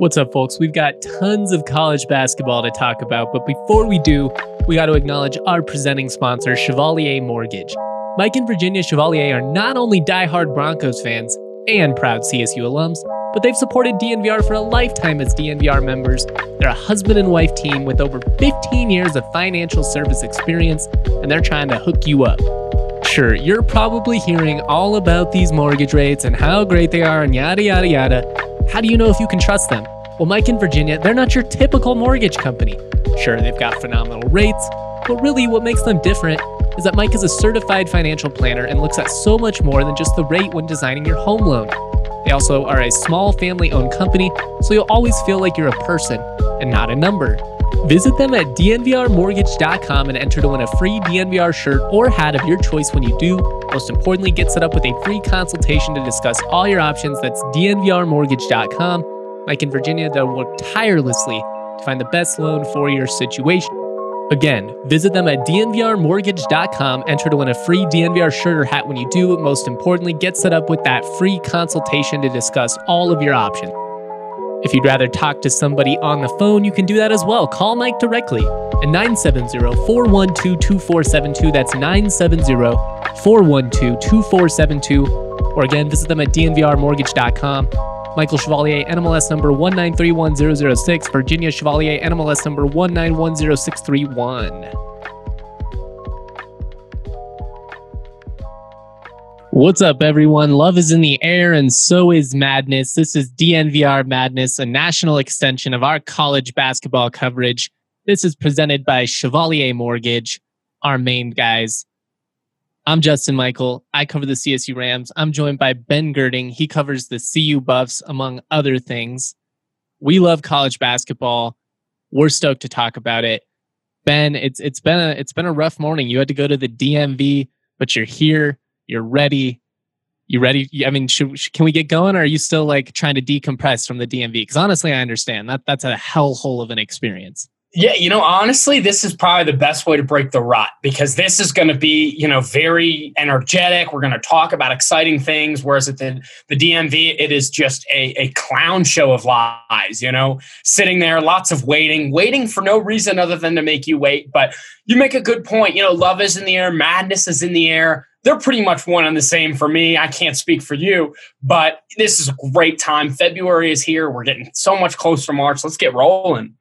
What's up, folks? We've got tons of college basketball to talk about, but before we do, we got to acknowledge our presenting sponsor, Chevalier Mortgage. Mike and Virginia Chevalier are not only die-hard Broncos fans and proud CSU alums, but they've supported DNVR for a lifetime as DNVR members. They're a husband and wife team with over 15 years of financial service experience, and they're trying to hook you up. Sure, you're probably hearing all about these mortgage rates and how great they are and yada, yada, yada. How do you know if you can trust them? Well, Mike and Virginia, they're not your typical mortgage company. Sure, they've got phenomenal rates, but really what makes them different is that Mike is a certified financial planner and looks at so much more than just the rate when designing your home loan. They also are a small family owned company, so you'll always feel like you're a person and not a number. Visit them at dnvrmortgage.com and enter to win a free DNVR shirt or hat of your choice when you do. Most importantly, get set up with a free consultation to discuss all your options. That's dnvrmortgage.com. Mike and Virginia, they'll work tirelessly to find the best loan for your situation. Again, visit them at dnvrmortgage.com, enter to win a free DNVR shirt or hat when you do. Most importantly, get set up with that free consultation to discuss all of your options. If you'd rather talk to somebody on the phone, you can do that as well. Call Mike directly at 970 412 2472. That's 970 412 2472. Or again, visit them at dnvrmortgage.com. Michael Chevalier, NMLS number 1931006. Virginia Chevalier, NMLS number 1910631. What's up, everyone? Love is in the air, and so is madness. This is DNVR Madness, a national extension of our college basketball coverage. This is presented by Chevalier Mortgage, our main guys. I'm Justin Michael. I cover the CSU Rams. I'm joined by Ben Girding. He covers the CU Buffs, among other things. We love college basketball. We're stoked to talk about it. Ben, it's it's been a it's been a rough morning. You had to go to the DMV, but you're here you're ready. You ready? I mean, should, can we get going? Or are you still like trying to decompress from the DMV? Because honestly, I understand that that's a hellhole of an experience. Yeah, you know, honestly, this is probably the best way to break the rut because this is going to be, you know, very energetic. We're going to talk about exciting things. Whereas at the, the DMV, it is just a, a clown show of lies, you know, sitting there, lots of waiting, waiting for no reason other than to make you wait. But you make a good point. You know, love is in the air, madness is in the air they're pretty much one and the same for me. I can't speak for you, but this is a great time. February is here. We're getting so much closer to March. Let's get rolling.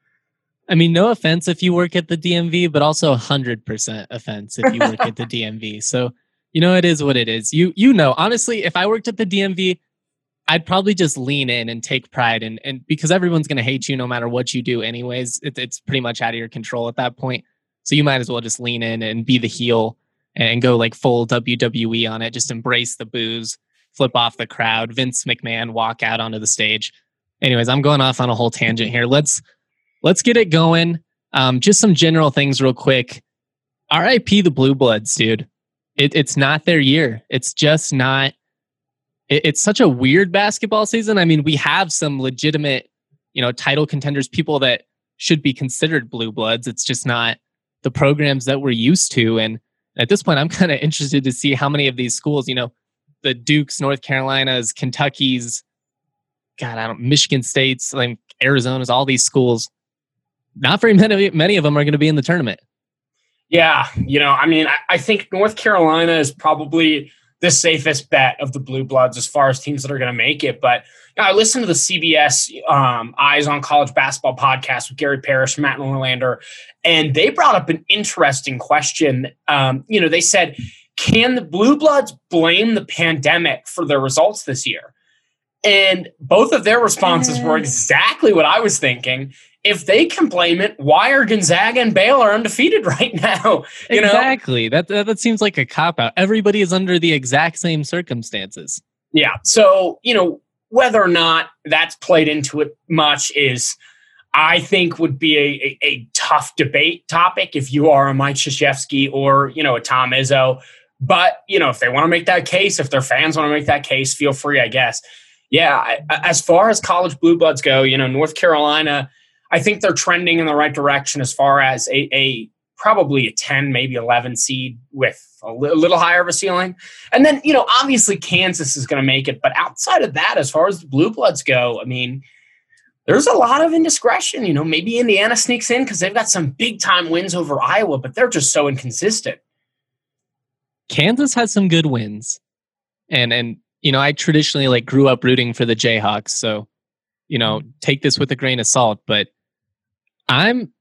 I mean, no offense if you work at the DMV, but also 100% offense if you work at the DMV. So, you know, it is what it is. You you know, honestly, if I worked at the DMV, I'd probably just lean in and take pride and and because everyone's going to hate you no matter what you do anyways. It, it's pretty much out of your control at that point. So you might as well just lean in and be the heel and go like full WWE on it. Just embrace the boos, flip off the crowd. Vince McMahon walk out onto the stage. Anyways, I'm going off on a whole tangent here. Let's let's get it going. Um, just some general things, real quick. RIP the Blue Bloods, dude. It, it's not their year. It's just not. It, it's such a weird basketball season. I mean, we have some legitimate, you know, title contenders, people that should be considered Blue Bloods. It's just not the programs that we're used to. And at this point, I'm kind of interested to see how many of these schools, you know, the Dukes, North Carolinas, Kentucky's, God, I don't, Michigan State's, like Arizona's, all these schools. Not very many, many of them are going to be in the tournament. Yeah, you know, I mean, I, I think North Carolina is probably the safest bet of the blue bloods as far as teams that are going to make it. But you know, I listened to the CBS um, Eyes on College Basketball podcast with Gary Parrish, Matt Norlander, and they brought up an interesting question. Um, you know, they said, "Can the blue bloods blame the pandemic for their results this year?" And both of their responses were uh-huh. exactly what I was thinking if they can blame it, why are Gonzaga and Baylor undefeated right now? You exactly. Know? That, that that seems like a cop out. Everybody is under the exact same circumstances. Yeah. So you know whether or not that's played into it much is, I think, would be a, a, a tough debate topic if you are a Mike Krzyzewski or you know a Tom Izzo. But you know if they want to make that case, if their fans want to make that case, feel free. I guess. Yeah. As far as college blue bloods go, you know North Carolina I think they're trending in the right direction as far as a, a probably a 10, maybe 11 seed with a li- little higher of a ceiling. And then, you know, obviously Kansas is going to make it. But outside of that, as far as the Blue Bloods go, I mean, there's a lot of indiscretion. You know, maybe Indiana sneaks in because they've got some big time wins over Iowa, but they're just so inconsistent. Kansas has some good wins. And, and, you know, I traditionally like grew up rooting for the Jayhawks. So, you know, mm-hmm. take this with a grain of salt, but I'm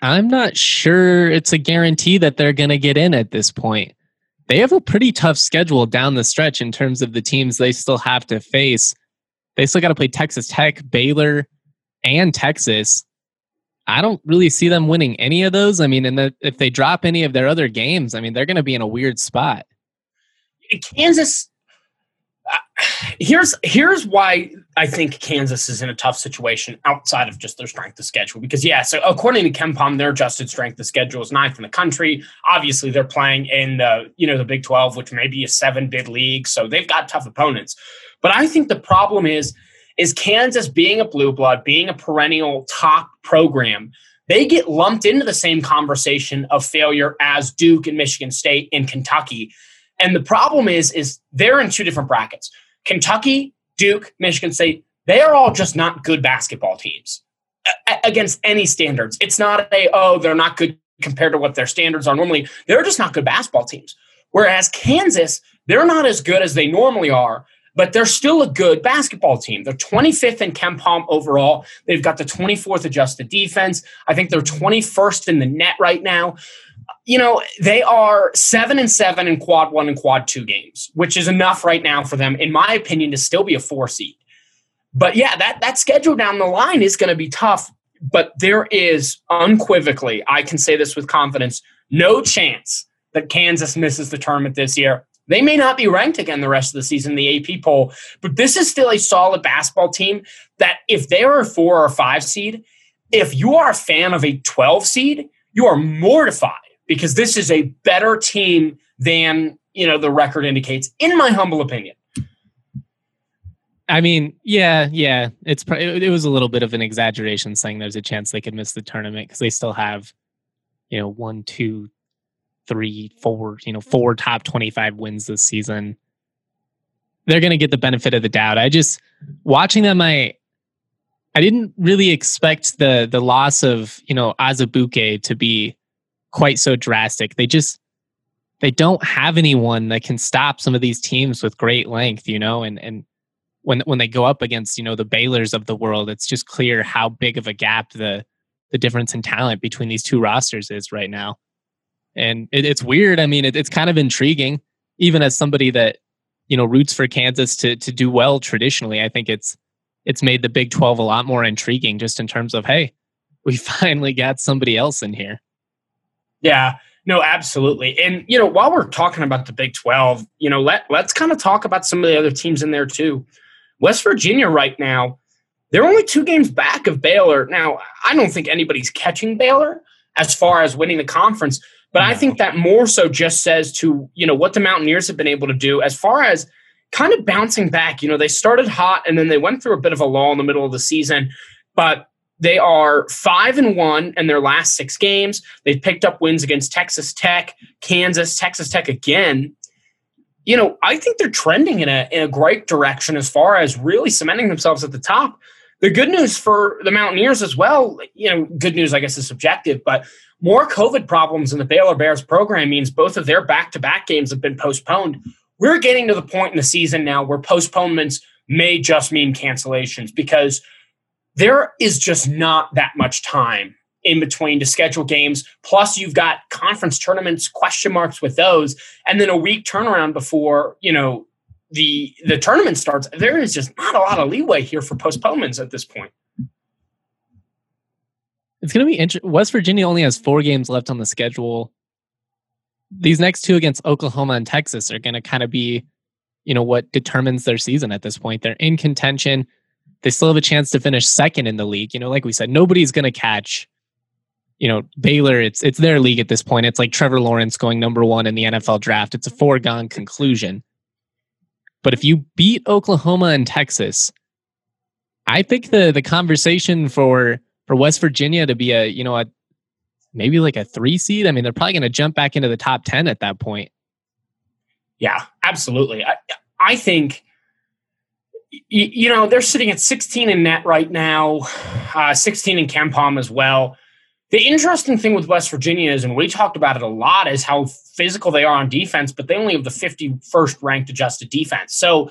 I'm not sure it's a guarantee that they're going to get in at this point. They have a pretty tough schedule down the stretch in terms of the teams they still have to face. They still got to play Texas Tech, Baylor, and Texas. I don't really see them winning any of those. I mean, and the, if they drop any of their other games, I mean, they're going to be in a weird spot. Kansas here's here's why I think Kansas is in a tough situation outside of just their strength of schedule. Because yeah, so according to KenPom, their adjusted strength of schedule is ninth in the country. Obviously, they're playing in the you know the Big Twelve, which may be a seven bid league, so they've got tough opponents. But I think the problem is is Kansas being a blue blood, being a perennial top program. They get lumped into the same conversation of failure as Duke and Michigan State and Kentucky. And the problem is, is they're in two different brackets. Kentucky, Duke, Michigan State, they are all just not good basketball teams against any standards. It's not a, oh, they're not good compared to what their standards are normally. They're just not good basketball teams. Whereas Kansas, they're not as good as they normally are, but they're still a good basketball team. They're 25th in KenPom overall. They've got the 24th adjusted defense. I think they're 21st in the net right now you know, they are seven and seven in quad one and quad two games, which is enough right now for them, in my opinion, to still be a four seed. But yeah, that that schedule down the line is going to be tough. But there is unequivocally, I can say this with confidence, no chance that Kansas misses the tournament this year. They may not be ranked again the rest of the season, the AP poll, but this is still a solid basketball team that if they are a four or five seed, if you are a fan of a 12 seed, you are mortified because this is a better team than you know the record indicates, in my humble opinion. I mean, yeah, yeah, it's it, was a little bit of an exaggeration saying there's a chance they could miss the tournament because they still have, you know, one, two, three, four, you know, four top twenty-five wins this season. They're going to get the benefit of the doubt. I just watching them, I I didn't really expect the the loss of you know Azubuike to be quite so drastic. They just they don't have anyone that can stop some of these teams with great length, you know, and and when when they go up against, you know, the Baylors of the world, it's just clear how big of a gap the the difference in talent between these two rosters is right now. And it, it's weird. I mean, it, it's kind of intriguing, even as somebody that you know roots for Kansas to to do well traditionally. I think it's it's made the Big Twelve a lot more intriguing, just in terms of hey, we finally got somebody else in here. Yeah, no, absolutely. And you know, while we're talking about the Big 12, you know, let let's kind of talk about some of the other teams in there too. West Virginia right now, they're only two games back of Baylor. Now, I don't think anybody's catching Baylor as far as winning the conference, but no. I think that more so just says to, you know, what the Mountaineers have been able to do as far as kind of bouncing back. You know, they started hot and then they went through a bit of a lull in the middle of the season, but they are five and one in their last six games. They've picked up wins against Texas Tech, Kansas, Texas Tech again. You know, I think they're trending in a in a great direction as far as really cementing themselves at the top. The good news for the Mountaineers as well, you know, good news I guess is subjective, but more COVID problems in the Baylor Bears program means both of their back-to-back games have been postponed. We're getting to the point in the season now where postponements may just mean cancellations because there is just not that much time in between to schedule games. Plus, you've got conference tournaments, question marks with those, and then a week turnaround before you know the the tournament starts. There is just not a lot of leeway here for postponements at this point. It's going to be interesting. West Virginia only has four games left on the schedule. These next two against Oklahoma and Texas are going to kind of be, you know, what determines their season at this point. They're in contention they still have a chance to finish second in the league. You know, like we said, nobody's going to catch, you know, Baylor. It's it's their league at this point. It's like Trevor Lawrence going number one in the NFL draft. It's a foregone conclusion. But if you beat Oklahoma and Texas, I think the the conversation for for West Virginia to be a you know a maybe like a three seed. I mean, they're probably going to jump back into the top 10 at that point. Yeah, absolutely. I, I think, you, know, they're sitting at 16 in net right now, uh, 16 in KenPom as well. The interesting thing with West Virginia is, and we talked about it a lot, is how physical they are on defense, but they only have the 51st ranked adjusted defense. So,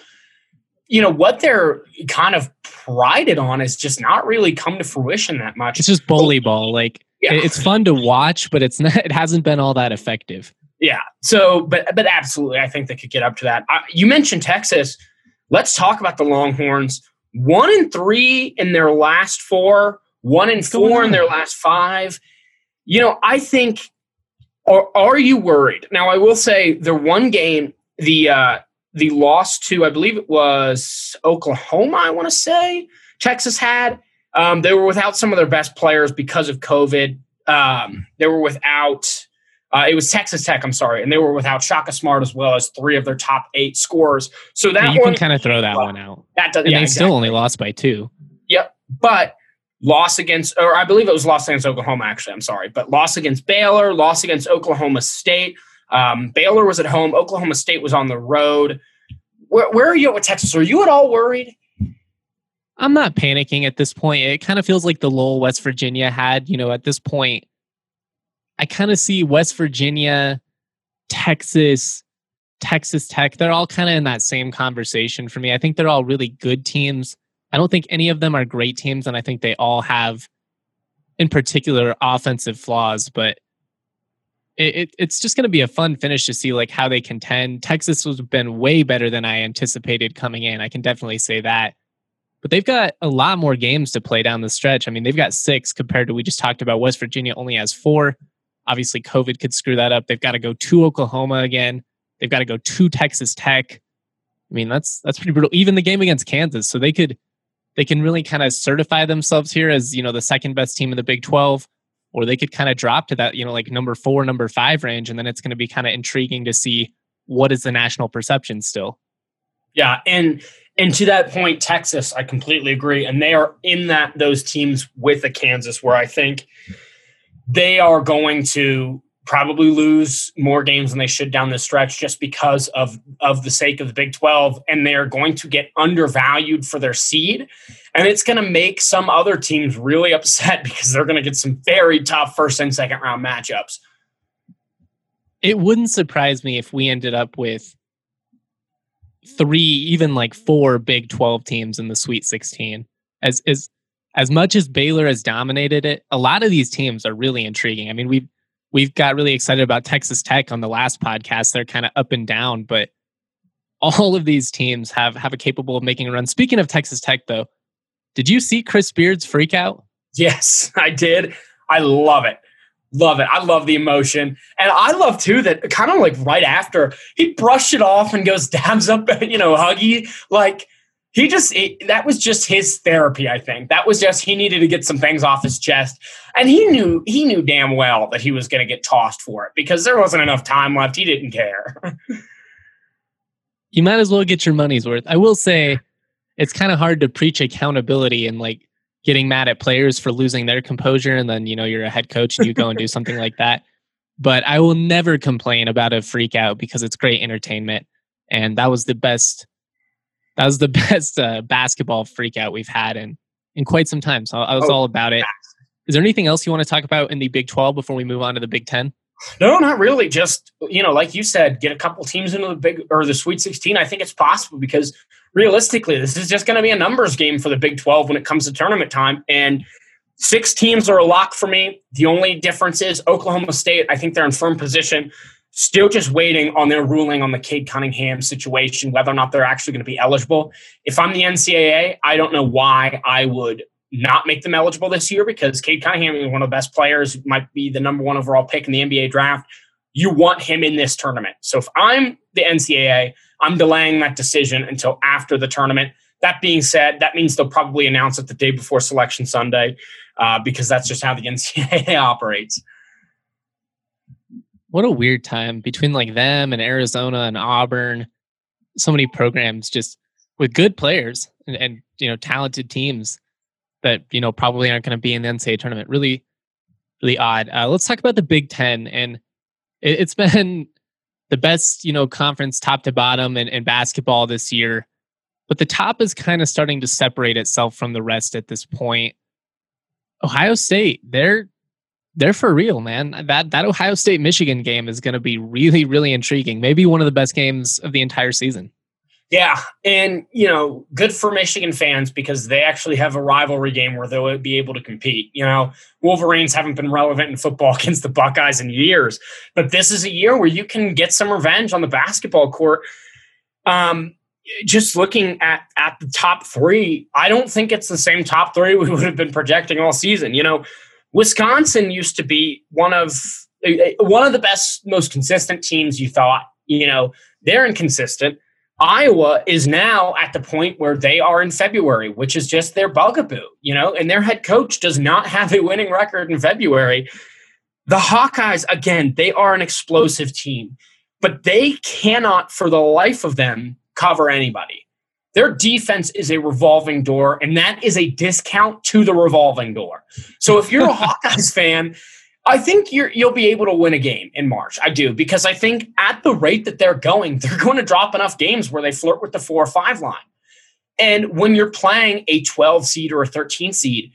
you know, what they're kind of prided on is just not really come to fruition that much. It's just bully ball. Like, yeah. it's fun to watch, but it's not, it hasn't been all that effective. Yeah. So, but, but absolutely, I think they could get up to that. you mentioned Texas. Let's talk about the Longhorns. One and three in their last four one and four in their last five. You know, I think. Or are you worried? Now, I will say the one game, the uh, the loss to, I believe it was Oklahoma. I want to say Texas had. Um, they were without some of their best players because of COVID. Um, they were without. Uh, it was Texas Tech. I'm sorry, and they were without Shaka Smart as well as three of their top eight scorers. So that yeah, you one, can kind of throw that one out. That does, and yeah, they exactly. still only lost by two. Yep, but loss against, or I believe it was loss against Oklahoma, actually. I'm sorry, but loss against Baylor, loss against Oklahoma State. Um, Baylor was at home, Oklahoma State was on the road. Where, where are you at with Texas? Are you at all worried? I'm not panicking at this point. It kind of feels like the lull West Virginia had. You know, at this point, I kind of see West Virginia, Texas, Texas Tech. They're all kind of in that same conversation for me. I think they're all really good teams. I don't think any of them are great teams, and I think they all have, in particular, offensive flaws. But it, it, it's just going to be a fun finish to see like how they contend. Texas has been way better than I anticipated coming in. I can definitely say that. But they've got a lot more games to play down the stretch. I mean, they've got six compared to we just talked about. West Virginia only has four. Obviously, COVID could screw that up. They've got to go to Oklahoma again. They've got to go to Texas Tech. I mean, that's that's pretty brutal. Even the game against Kansas, so they could they can really kind of certify themselves here as you know the second best team in the Big 12 or they could kind of drop to that you know like number 4 number 5 range and then it's going to be kind of intriguing to see what is the national perception still yeah and and to that point Texas I completely agree and they are in that those teams with the Kansas where I think they are going to probably lose more games than they should down the stretch just because of of the sake of the Big 12 and they're going to get undervalued for their seed and it's going to make some other teams really upset because they're going to get some very tough first and second round matchups. It wouldn't surprise me if we ended up with three even like four Big 12 teams in the Sweet 16 as as as much as Baylor has dominated it a lot of these teams are really intriguing. I mean we've we've got really excited about Texas Tech on the last podcast. They're kind of up and down, but all of these teams have have a capable of making a run. Speaking of Texas Tech, though, did you see Chris Beard's freak out? Yes, I did. I love it. Love it. I love the emotion. And I love too that kind of like right after he brushed it off and goes dabs up, you know, huggy. Like he just it, that was just his therapy i think. That was just he needed to get some things off his chest. And he knew he knew damn well that he was going to get tossed for it because there wasn't enough time left. He didn't care. You might as well get your money's worth. I will say it's kind of hard to preach accountability and like getting mad at players for losing their composure and then you know you're a head coach and you go and do something like that. But i will never complain about a freak out because it's great entertainment. And that was the best that was the best uh, basketball freakout we've had in in quite some time. So I was oh, all about it. Is there anything else you want to talk about in the Big 12 before we move on to the Big 10? No, not really. Just you know, like you said, get a couple teams into the big or the Sweet 16. I think it's possible because realistically, this is just going to be a numbers game for the Big 12 when it comes to tournament time. And six teams are a lock for me. The only difference is Oklahoma State. I think they're in firm position. Still just waiting on their ruling on the Cade Cunningham situation, whether or not they're actually going to be eligible. If I'm the NCAA, I don't know why I would not make them eligible this year because Cade Cunningham is one of the best players, might be the number one overall pick in the NBA draft. You want him in this tournament. So if I'm the NCAA, I'm delaying that decision until after the tournament. That being said, that means they'll probably announce it the day before Selection Sunday uh, because that's just how the NCAA operates what a weird time between like them and Arizona and Auburn. So many programs just with good players and, and you know talented teams that you know probably aren't going to be in the NCAA tournament. Really, really odd. Uh, let's talk about the Big Ten, and it, has been the best, you know, conference top to bottom in, in basketball this year. But the top is kind of starting to separate itself from the rest at this point. Ohio State, they're they're for real, man. That that Ohio State Michigan game is going to be really really intriguing. Maybe one of the best games of the entire season. Yeah, and you know, good for Michigan fans because they actually have a rivalry game where they'll be able to compete. You know, Wolverines haven't been relevant in football against the Buckeyes in years, but this is a year where you can get some revenge on the basketball court. Um, just looking at at the top three, I don't think it's the same top three we would have been projecting all season. You know, Wisconsin used to be one of uh, one of the best, most consistent teams. You thought, you know, they're inconsistent. Iowa is now at the point where they are in February, which is just their bugaboo, you know, and their head coach does not have a winning record in February. The Hawkeyes, again, they are an explosive team, but they cannot, for the life of them, cover anybody. Their defense is a revolving door, and that is a discount to the revolving door. So if you're a Hawkeyes fan, I think you will be able to win a game in March. I do because I think at the rate that they're going, they're going to drop enough games where they flirt with the four or five line. And when you're playing a 12 seed or a 13 seed,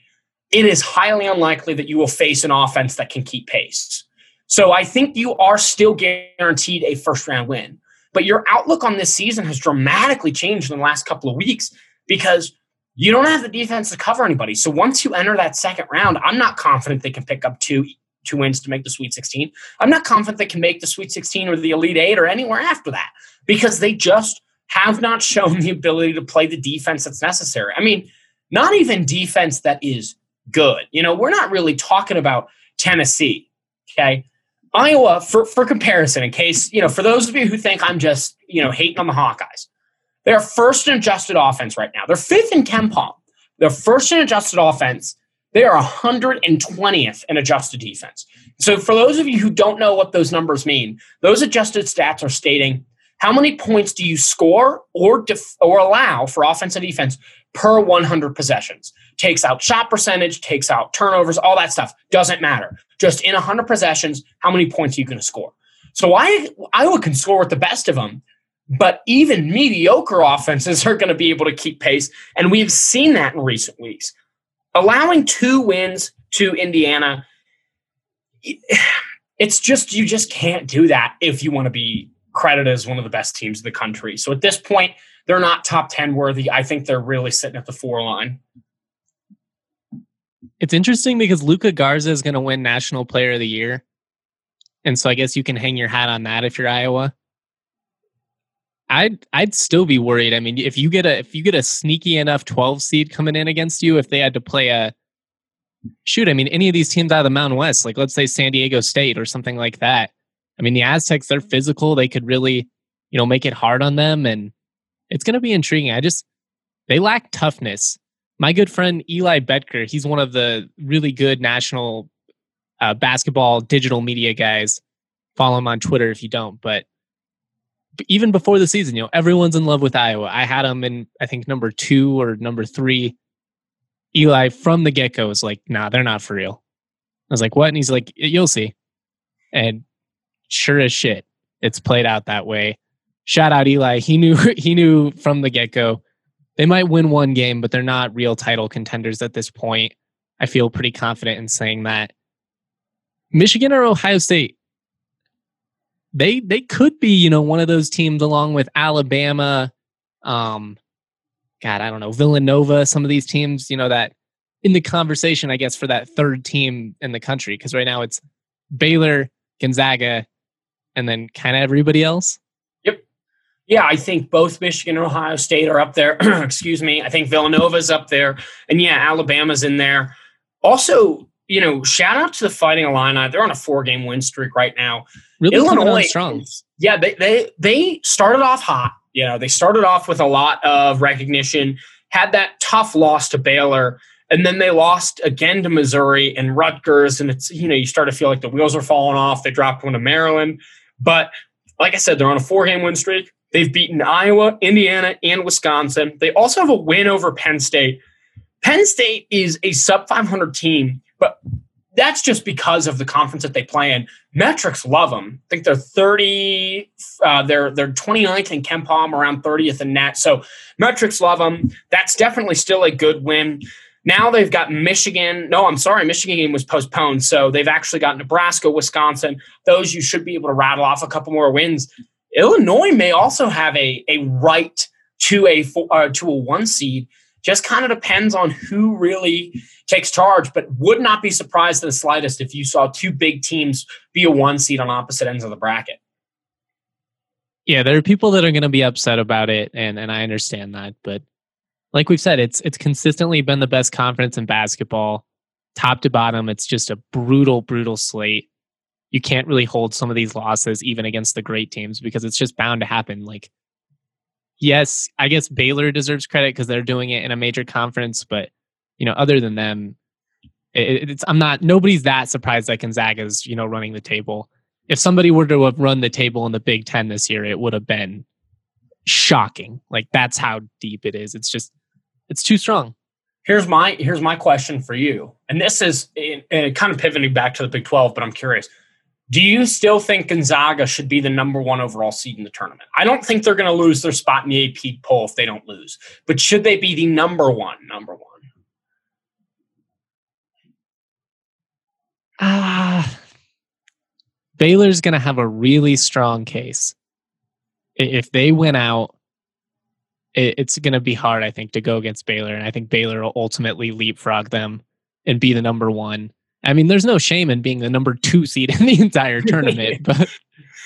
it is highly unlikely that you will face an offense that can keep pace. So I think you are still guaranteed a first round win. But your outlook on this season has dramatically changed in the last couple of weeks because you don't have the defense to cover anybody. So once you enter that second round, I'm not confident they can pick up two two wins to make the Sweet 16. I'm not confident they can make the Sweet 16 or the Elite Eight or anywhere after that because they just have not shown the ability to play the defense that's necessary. I mean, not even defense that is good. You know, we're not really talking about Tennessee. Okay. Iowa, for, for comparison, in case, you know, for those of you who think I'm just, you know, hating on the Hawkeyes, they're first in adjusted offense right now. They're fifth in KenPom. They're first in adjusted offense they are 120th in adjusted defense. So, for those of you who don't know what those numbers mean, those adjusted stats are stating how many points do you score or def- or allow for offense and defense per 100 possessions. Takes out shot percentage, takes out turnovers, all that stuff. Doesn't matter. Just in 100 possessions, how many points are you going to score? So I Iowa can score with the best of them, but even mediocre offenses are going to be able to keep pace, and we've seen that in recent weeks allowing two wins to Indiana, it's just you just can't do that if you want to be credited as one of the best teams in the country. So at this point, they're not top 10 worthy. I think they're really sitting at the four line. It's interesting because Luka Garza is going to win National Player of the Year. And so I guess you can hang your hat on that if you're Iowa. I'd I'd still be worried. I mean, if you get a if you get a sneaky enough 12 seed coming in against you, if they had to play a shoot, I mean, any of these teams out of the Mountain West, like let's say San Diego State or something like that. I mean, the Aztecs, they're physical. They could really, you know, make it hard on them. And it's going to be intriguing. I just, they lack toughness. My good friend Eli Betker, he's one of the really good national uh, basketball digital media guys. Follow him on Twitter if you don't. But even before the season, you know, everyone's in love with Iowa. I had them in, I think, number two or number three. Eli from the get go was like, nah, they're not for real. I was like, what? And he's like, you'll see. And sure as shit, it's played out that way. Shout out Eli. He knew he knew from the get go they might win one game, but they're not real title contenders at this point. I feel pretty confident in saying that. Michigan or Ohio State? they they could be you know one of those teams along with Alabama, um, God I don't know Villanova, some of these teams you know that in the conversation I guess for that third team in the country because right now it's Baylor, Gonzaga, and then kind of everybody else. Yeah, I think both Michigan and Ohio State are up there. Excuse me. I think Villanova's up there, and yeah, Alabama's in there. Also, you know, shout out to the Fighting Illini. They're on a four game win streak right now. Really Illinois, strong. Yeah, they, they they started off hot. You know, they started off with a lot of recognition, had that tough loss to Baylor, and then they lost again to Missouri and Rutgers. And it's, you know, you start to feel like the wheels are falling off. They dropped one to Maryland. But like I said, they're on a four game win streak. They've beaten Iowa, Indiana, and Wisconsin. They also have a win over Penn State. Penn State is a sub 500 team but that's just because of the conference that they play in. Metrics love them. I think they're 30, uh, they're they're 29th in KenPom, around 30th in net. So metrics love them. That's definitely still a good win. Now they've got Michigan. No, I'm sorry, Michigan game was postponed. So they've actually got Nebraska, Wisconsin. Those you should be able to rattle off a couple more wins. Illinois may also have a, a right to a uh, to a one seed. Just kind of depends on who really takes charge, but would not be surprised in the slightest if you saw two big teams be a one seed on opposite ends of the bracket. Yeah, there are people that are going to be upset about it, and and I understand that. But like we've said, it's it's consistently been the best conference in basketball, top to bottom. It's just a brutal, brutal slate. You can't really hold some of these losses even against the great teams because it's just bound to happen. Like, yes, I guess Baylor deserves credit because they're doing it in a major conference, but you know, other than them, it, it's I'm not nobody's that surprised that Gonzaga's you know running the table. If somebody were to have run the table in the Big Ten this year, it would have been shocking. Like that's how deep it is. It's just it's too strong. Here's my here's my question for you, and this is in, in kind of pivoting back to the Big Twelve, but I'm curious. Do you still think Gonzaga should be the number one overall seed in the tournament? I don't think they're going to lose their spot in the AP poll if they don't lose, but should they be the number one? Number one. Ah, Baylor's going to have a really strong case. If they win out, it's going to be hard, I think, to go against Baylor. And I think Baylor will ultimately leapfrog them and be the number one. I mean, there's no shame in being the number two seed in the entire tournament. But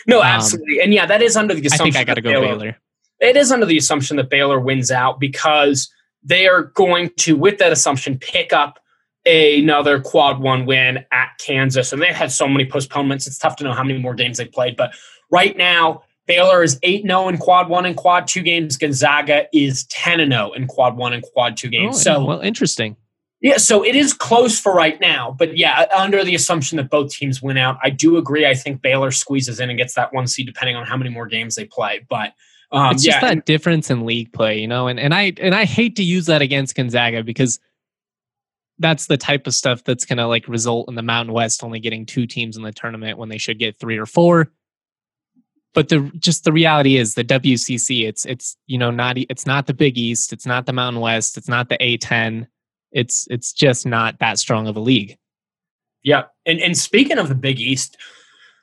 no, um, absolutely, um, and yeah, that is under the assumption. I think I got to go Baylor, Baylor. It is under the assumption that Baylor wins out because they are going to, with that assumption, pick up another quad one win at Kansas. And they've had so many postponements. It's tough to know how many more games they played. But right now, Baylor is 8 0 in quad one and quad two games. Gonzaga is 10 0 in quad one and quad two games. Oh, so, well, interesting. Yeah, so it is close for right now. But yeah, under the assumption that both teams win out, I do agree. I think Baylor squeezes in and gets that one seed depending on how many more games they play. But um, it's just yeah. that difference in league play, you know, and, and I and I hate to use that against Gonzaga because that's the type of stuff that's going to like result in the Mountain West only getting two teams in the tournament when they should get three or four. But the just the reality is the WCC it's it's you know not it's not the Big East, it's not the Mountain West, it's not the A10. It's it's just not that strong of a league. Yeah. And and speaking of the Big East,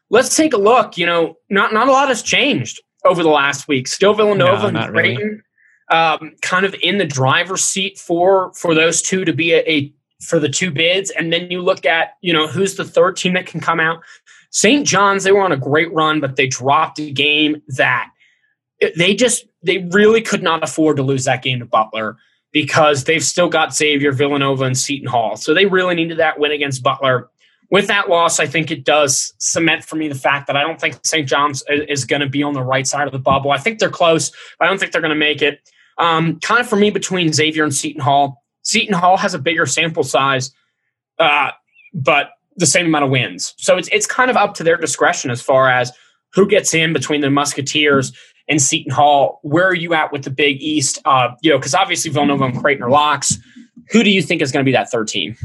let's take a look, you know, not not a lot has changed over the last week. Still Villanova no, and Creighton really. um, kind of in the driver's seat for for those two to be a, a for the two bids, and then you look at you know who's the third team that can come out. St. John's they were on a great run, but they dropped a game that they just they really could not afford to lose that game to Butler because they've still got Xavier, Villanova, and Seton Hall. So they really needed that win against Butler. With that loss, I think it does cement for me the fact that I don't think St. John's is going to be on the right side of the bubble. I think they're close, but I don't think they're going to make it. Um, kind of for me between Xavier and Seton Hall. Seton Hall has a bigger sample size, uh, but the same amount of wins. So it's it's kind of up to their discretion as far as who gets in between the Musketeers and Seton Hall. Where are you at with the Big East? Uh, you know, because obviously Villanova and Creighton are locks. Who do you think is going to be that third team?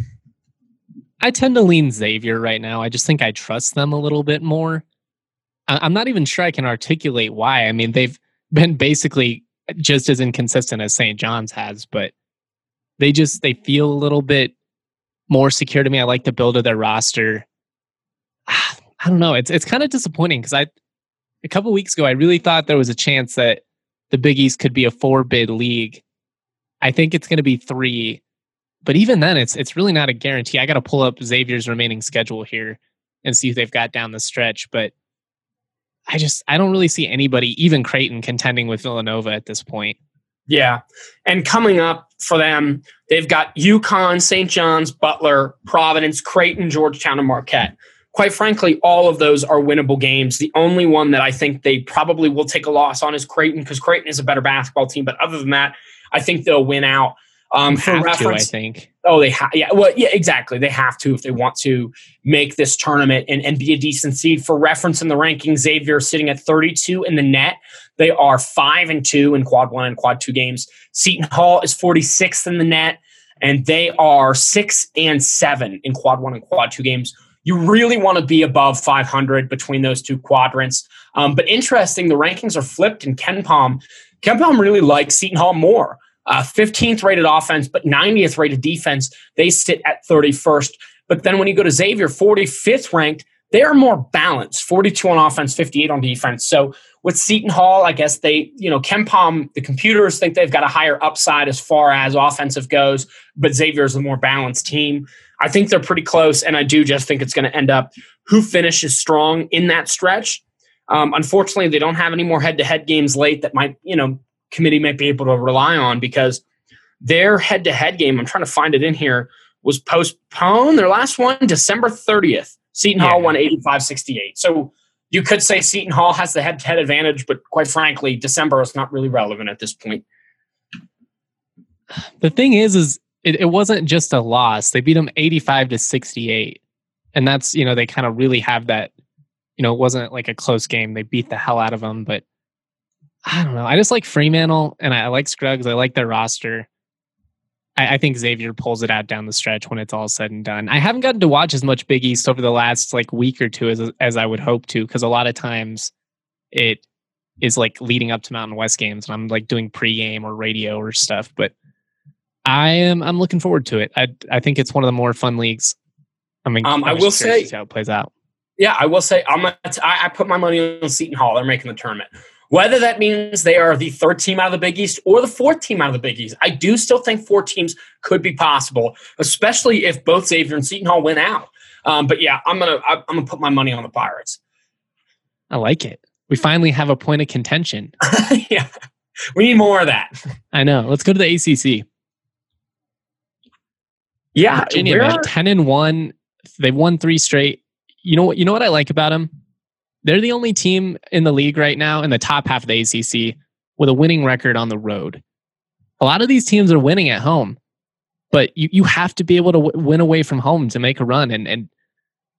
I tend to lean Xavier right now. I just think I trust them a little bit more. I'm not even sure I can articulate why. I mean, they've been basically just as inconsistent as St. John's has, but they just they feel a little bit more secure to me. I like the build of their roster. I don't know. It's it's kind of disappointing because I a couple weeks ago I really thought there was a chance that the Big East could be a four bid league. I think it's going to be three, but even then, it's it's really not a guarantee. I got to pull up Xavier's remaining schedule here and see who they've got down the stretch. But I just I don't really see anybody, even Creighton, contending with Villanova at this point. Yeah. And coming up for them, they've got UConn, St. John's, Butler, Providence, Creighton, Georgetown, and Marquette. Quite frankly, all of those are winnable games. The only one that I think they probably will take a loss on is Creighton because Creighton is a better basketball team. But other than that, I think they'll win out. Um, for reference, to, I think. Oh, they have. Yeah, well, yeah, exactly. They have to if they want to make this tournament and, and be a decent seed. For reference, in the ranking, Xavier sitting at 32 in the net. They are five and two in quad one and quad two games. Seton Hall is 46th in the net. and they are six and seven in quad one and quad two games. You really want to be above 500 between those two quadrants. Um, but interesting, the rankings are flipped in KenPom. KenPom really likes Seton Hall more. Uh, 15th rated offense, but 90th rated defense. They sit at 31st. But then when you go to Xavier, 45th ranked, they are more balanced 42 on offense, 58 on defense. So with Seton Hall, I guess they, you know, KenPom, the computers think they've got a higher upside as far as offensive goes, but Xavier is a more balanced team. I think they're pretty close, and I do just think it's going to end up who finishes strong in that stretch. Um, unfortunately, they don't have any more head-to-head games late that might, you know, committee might be able to rely on because their head-to-head game. I'm trying to find it in here was postponed. Their last one, December 30th. Seton yeah. Hall won 85 68. So you could say Seton Hall has the head to head advantage, but quite frankly, December is not really relevant at this point. The thing is, is it, it wasn't just a loss. They beat them 85 to 68. And that's, you know, they kind of really have that, you know, it wasn't like a close game. They beat the hell out of them, but I don't know. I just like Freemantle and I like Scruggs. I like their roster. I, I, think Xavier pulls it out down the stretch when it's all said and done. I haven't gotten to watch as much Big East over the last like week or two as as I would hope to, because a lot of times it is like leading up to Mountain West games, and I'm like doing pregame or radio or stuff. But I am I'm looking forward to it. I I think it's one of the more fun leagues. I mean, um, I will say how it plays out. Yeah, I will say I'm. A, I, I put my money on Seton Hall. They're making the tournament. Whether that means they are the third team out of the Big East or the fourth team out of the Big East, I do still think four teams could be possible, especially if both Xavier and Seton Hall win out. Um, but yeah, I'm gonna I'm gonna put my money on the Pirates. I like it. We finally have a point of contention. yeah, we need more of that. I know. Let's go to the ACC. Yeah, Virginia, man, ten and one. They've won three straight. You know what? You know what I like about them they're the only team in the league right now in the top half of the ACC with a winning record on the road. A lot of these teams are winning at home, but you, you have to be able to w- win away from home to make a run. And, and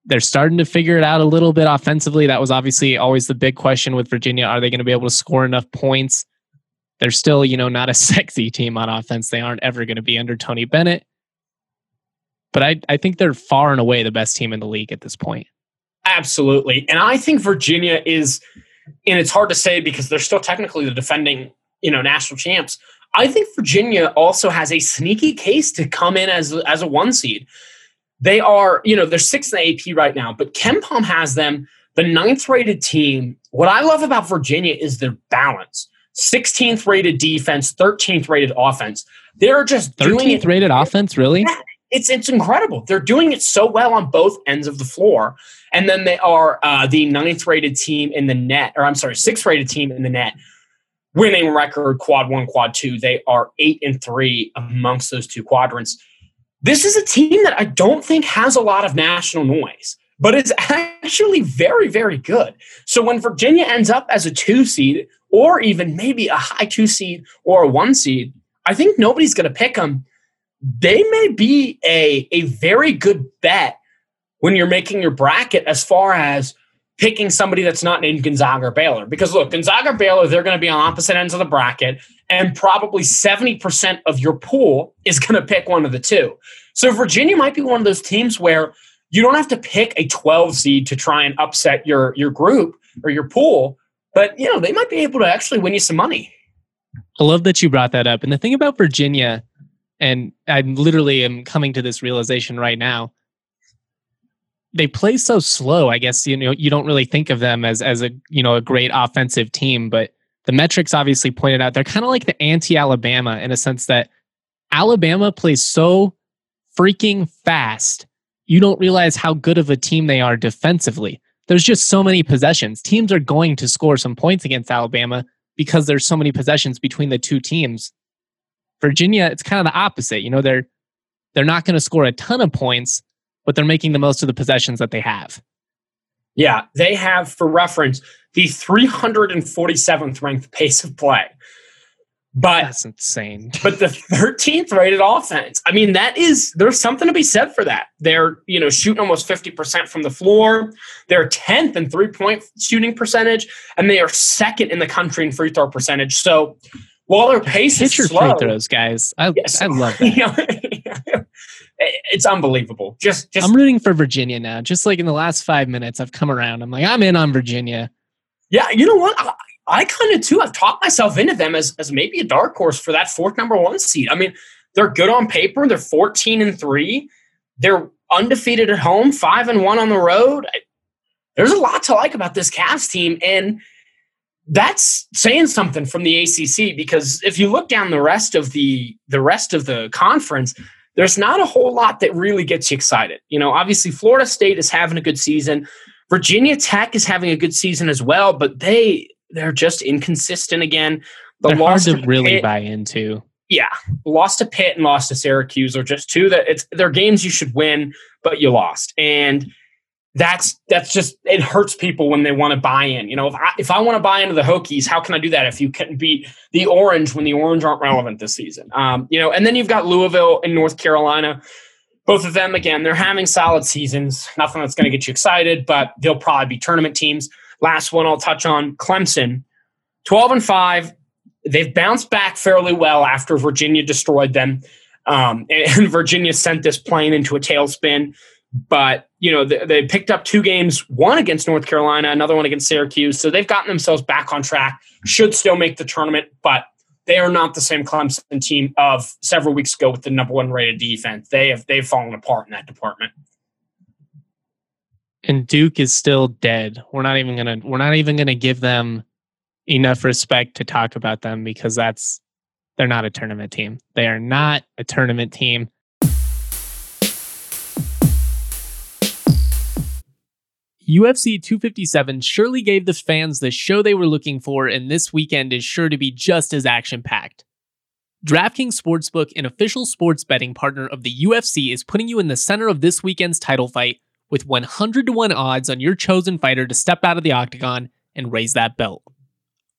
they're starting to figure it out a little bit offensively. That was obviously always the big question with Virginia. Are they going to be able to score enough points? They're still, you know, not a sexy team on offense. They aren't ever going to be under Tony Bennett. But I, I think they're far and away the best team in the league at this point. Absolutely. And I think Virginia is, and it's hard to say because they're still technically the defending, you know, national champs. I think Virginia also has a sneaky case to come in as, as a one seed. They are, you know, they're sixth in the AP right now, but KenPom has them the ninth rated team. What I love about Virginia is their balance. 16th rated defense, 13th rated offense. They're just 13th rated offense, really? Yeah, it's it's incredible. They're doing it so well on both ends of the floor. And then they are uh, the ninth rated team in the net, or I'm sorry, sixth rated team in the net, winning record quad one, quad two. They are eight and three amongst those two quadrants. This is a team that I don't think has a lot of national noise, but is actually very, very good. So when Virginia ends up as a two seed, or even maybe a high two seed or a one seed, I think nobody's going to pick them. They may be a, a very good bet when you're making your bracket as far as picking somebody that's not named Gonzaga or Baylor. Because look, Gonzaga or Baylor, they're going to be on opposite ends of the bracket, and probably 70% of your pool is going to pick one of the two. So Virginia might be one of those teams where you don't have to pick a 12 seed to try and upset your your group or your pool, but you know, they might be able to actually win you some money. I love that you brought that up. And the thing about Virginia, and I literally am coming to this realization right now, they play so slow. I guess you know you don't really think of them as as a you know a great offensive team, but the metrics obviously pointed out they're kind of like the anti Alabama in a sense that Alabama plays so freaking fast. You don't realize how good of a team they are defensively. There's just so many possessions. Teams are going to score some points against Alabama because there's so many possessions between the two teams. Virginia, it's kind of the opposite. You know, they're they're not going to score a ton of points, but they're making the most of the possessions that they have. Yeah, they have, for reference, the 347th ranked pace of play. But that's insane. but the 13th rated offense. I mean, that is there's something to be said for that. They're, you know, shooting almost 50% from the floor. They're 10th in three-point shooting percentage, and they are second in the country in free throw percentage. So Their pace Hit your is slow, free throws, guys. I, Yes. I love that. it's unbelievable. Just, just I'm rooting for Virginia now. Just like in the last five minutes, I've come around. I'm like, I'm in on Virginia. Yeah, you know what? I, I kind of too. I've talked myself into them as as maybe a dark horse for that fourth number one seed. I mean, they're good on paper. They're fourteen and three. They're undefeated at home, five and one on the road. There's a lot to like about this Cavs team, and that's saying something from the ACC because if you look down the rest of the the rest of the conference, there's not a whole lot that really gets you excited. You know, obviously Florida State is having a good season. Virginia Tech is having a good season as well, but they they're just inconsistent again. The They're loss to to really Pitt- buy into. yeah, lost to Pitt and lost to Syracuse are just two that it's they're games you should win, but you lost. And that's that's just it hurts people when they want to buy in. You know, if I if I want to buy into the Hokies, how can I do that if you can't beat the Orange when the Orange aren't relevant this season? Um, you know, and then you've got Louisville and North Carolina. Both of them, again, they're having solid seasons. Nothing that's going to get you excited, but they'll probably be tournament teams. Last one I'll touch on Clemson, 12 and 5. They've bounced back fairly well after Virginia destroyed them. Um, and Virginia sent this plane into a tailspin. But, you know, they, they picked up two games, one against North Carolina, another one against Syracuse. So they've gotten themselves back on track, should still make the tournament, but they are not the same Clemson team of several weeks ago with the number one rated defense. They have they've fallen apart in that department. And Duke is still dead. We're not even gonna we're not even gonna give them enough respect to talk about them because that's they're not a tournament team. They are not a tournament team. UFC 257 surely gave the fans the show they were looking for, and this weekend is sure to be just as action packed. DraftKings Sportsbook, an official sports betting partner of the UFC, is putting you in the center of this weekend's title fight with 100 to 1 odds on your chosen fighter to step out of the octagon and raise that belt.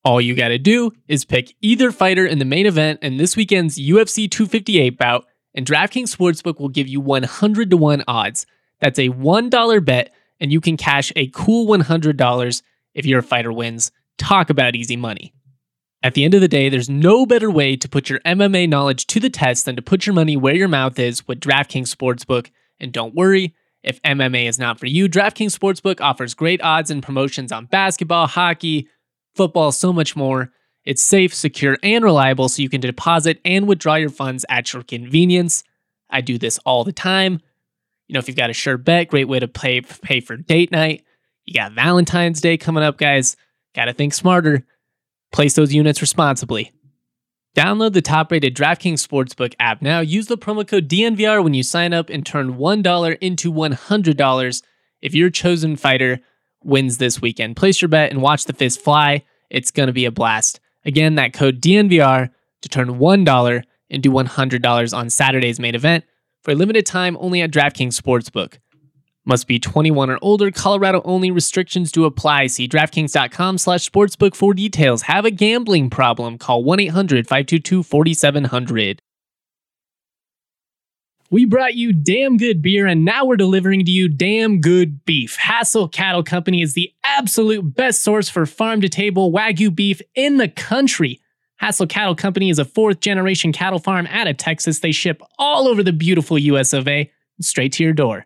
All you got to do is pick either fighter in the main event in this weekend's UFC 258 bout, and DraftKings Sportsbook will give you 100 to 1 odds. That's a $1 bet, and you can cash a cool $100 if your fighter wins. Talk about easy money. At the end of the day, there's no better way to put your MMA knowledge to the test than to put your money where your mouth is with DraftKings Sportsbook. And don't worry, if MMA is not for you, DraftKings Sportsbook offers great odds and promotions on basketball, hockey, football, so much more. It's safe, secure, and reliable so you can deposit and withdraw your funds at your convenience. I do this all the time. You know, if you've got a sure bet, great way to pay pay for date night. You got Valentine's Day coming up, guys. Got to think smarter. Place those units responsibly. Download the top rated DraftKings Sportsbook app now. Use the promo code DNVR when you sign up and turn $1 into $100 if your chosen fighter wins this weekend. Place your bet and watch the fist fly. It's going to be a blast. Again, that code DNVR to turn $1 into $100 on Saturday's main event for a limited time only at DraftKings Sportsbook. Must be 21 or older. Colorado only restrictions do apply. See DraftKings.com slash sportsbook for details. Have a gambling problem? Call 1-800-522-4700. We brought you damn good beer and now we're delivering to you damn good beef. Hassell Cattle Company is the absolute best source for farm to table Wagyu beef in the country. Hassell Cattle Company is a fourth generation cattle farm out of Texas. They ship all over the beautiful US of A straight to your door.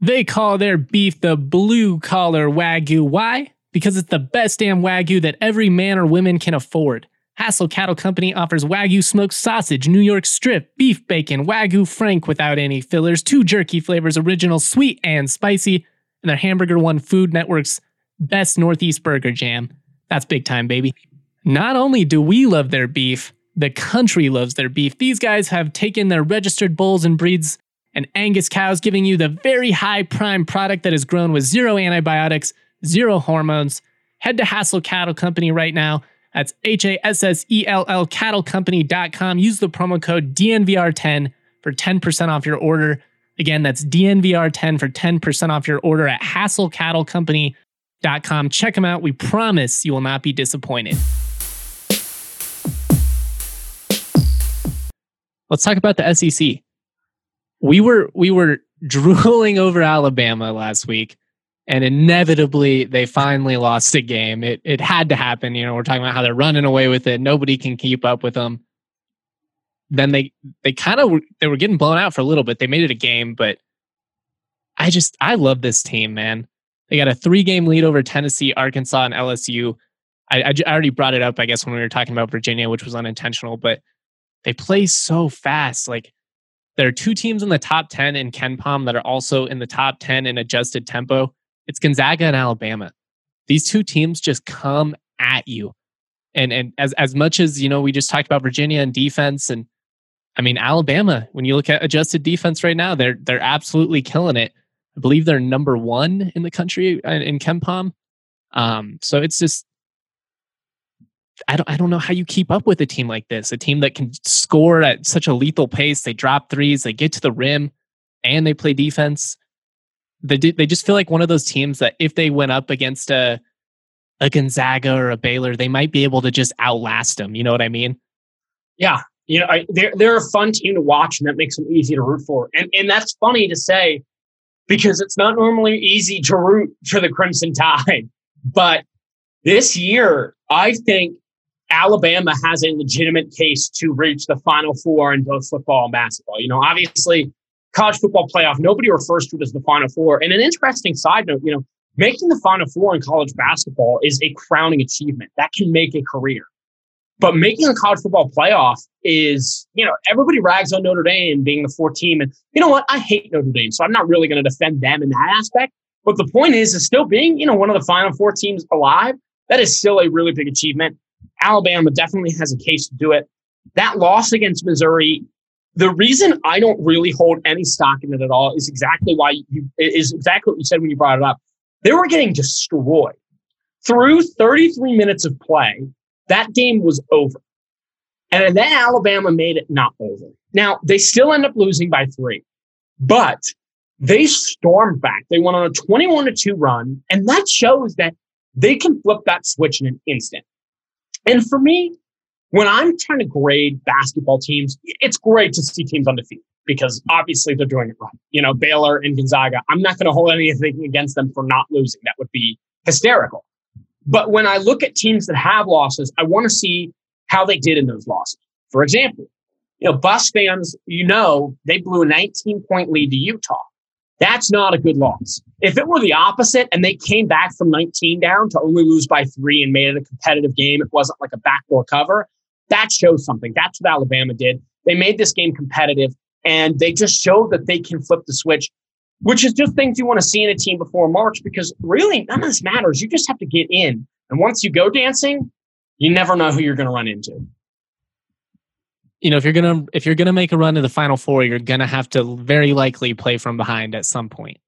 They call their beef the blue collar Wagyu. Why? Because it's the best damn Wagyu that every man or woman can afford. Hassell Cattle Company offers Wagyu smoked sausage, New York strip, beef bacon, Wagyu frank without any fillers, two jerky flavors, original sweet and spicy, and their Hamburger won Food Network's best Northeast burger jam. That's big time, baby. Not only do we love their beef, the country loves their beef. These guys have taken their registered bulls and breeds and Angus cows, giving you the very high prime product that is grown with zero antibiotics, zero hormones. Head to Hassell Cattle Company right now. That's H A S S E L L cattlecompany.com. Use the promo code DNVR10 for 10% off your order. Again, that's DNVR10 for 10% off your order at hassellcattlecompany.com. Check them out. We promise you will not be disappointed. Let's talk about the SEC. We were we were drooling over Alabama last week. and inevitably they finally lost a game. It it had to happen. You know, we're talking about how they're running away with it. Nobody can keep up with them. Then they they kind of they were getting blown out for a little bit. They made it a game, but I just I love this team, man. They got a three game lead over Tennessee, Arkansas, and LSU. I, I, I already brought it up, I guess, when we were talking about Virginia, which was unintentional, but they play so fast. Like there are two teams in the top 10 in KenPom that are also in the top 10 in adjusted tempo. It's Gonzaga and Alabama. These two teams just come at you. And and as as much as, you know, we just talked about Virginia and defense and I mean Alabama, when you look at adjusted defense right now, they're they're absolutely killing it. I believe they're number 1 in the country in, in KenPom. Um so it's just I don't I don't know how you keep up with a team like this, a team that can score at such a lethal pace. They drop threes, they get to the rim, and they play defense. They do, they just feel like one of those teams that if they went up against a a Gonzaga or a Baylor, they might be able to just outlast them. You know what I mean? Yeah, you know I, they're they're a fun team to watch, and that makes them easy to root for. And and that's funny to say because it's not normally easy to root for the Crimson Tide, but this year I think Alabama has a legitimate case to reach the Final Four in both football and basketball. You know, obviously, college football playoff, nobody refers to it as the Final Four. And an interesting side note, you know, making the Final Four in college basketball is a crowning achievement that can make a career. But making the college football playoff is, you know, everybody rags on Notre Dame being the fourth team. And you know what? I hate Notre Dame, so I'm not really going to defend them in that aspect. But the point is, is still being, you know, one of the final four teams alive. That is still a really big achievement. Alabama definitely has a case to do it. That loss against Missouri, the reason I don't really hold any stock in it at all is exactly why you is exactly what you said when you brought it up. They were getting destroyed. Through 33 minutes of play, that game was over. And then Alabama made it not over. Now, they still end up losing by three, but they stormed back. They went on a 21 to 2 run, and that shows that they can flip that switch in an instant. And for me, when I'm trying to grade basketball teams, it's great to see teams undefeated because obviously they're doing it right. You know, Baylor and Gonzaga, I'm not going to hold anything against them for not losing. That would be hysterical. But when I look at teams that have losses, I want to see how they did in those losses. For example, you know, Buffs fans, you know, they blew a 19 point lead to Utah. That's not a good loss. If it were the opposite and they came back from 19 down to only lose by three and made it a competitive game, it wasn't like a backdoor cover, that shows something. That's what Alabama did. They made this game competitive and they just showed that they can flip the switch, which is just things you want to see in a team before March because really none of this matters. You just have to get in. And once you go dancing, you never know who you're going to run into you know if you're gonna if you're gonna make a run to the final four you're gonna have to very likely play from behind at some point.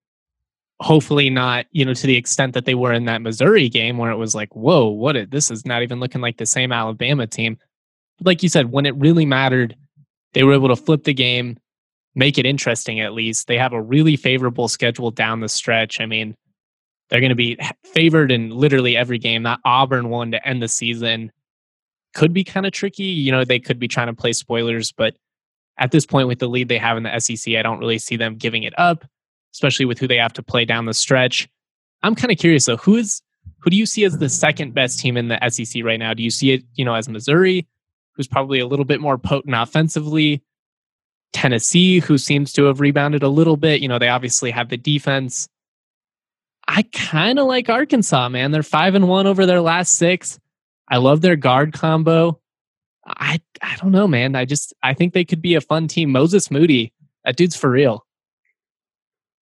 Hopefully not you know to the extent that they were in that missouri game where it was like whoa what this is not even looking like the same alabama team. But like you said when it really mattered they were able to flip the game make it interesting at least. They have a really favorable schedule down the stretch. I mean they're going to be favored in literally every game. That auburn one to end the season could be kind of tricky. You know, they could be trying to play spoilers, but at this point, with the lead they have in the SEC, I don't really see them giving it up, especially with who they have to play down the stretch. I'm kind of curious though, who is who do you see as the second best team in the SEC right now? Do you see it, you know, as Missouri, who's probably a little bit more potent offensively? Tennessee, who seems to have rebounded a little bit. You know, they obviously have the defense. I kind of like Arkansas, man. They're five and one over their last six. I love their guard combo. I I don't know, man. I just I think they could be a fun team. Moses Moody, that dude's for real.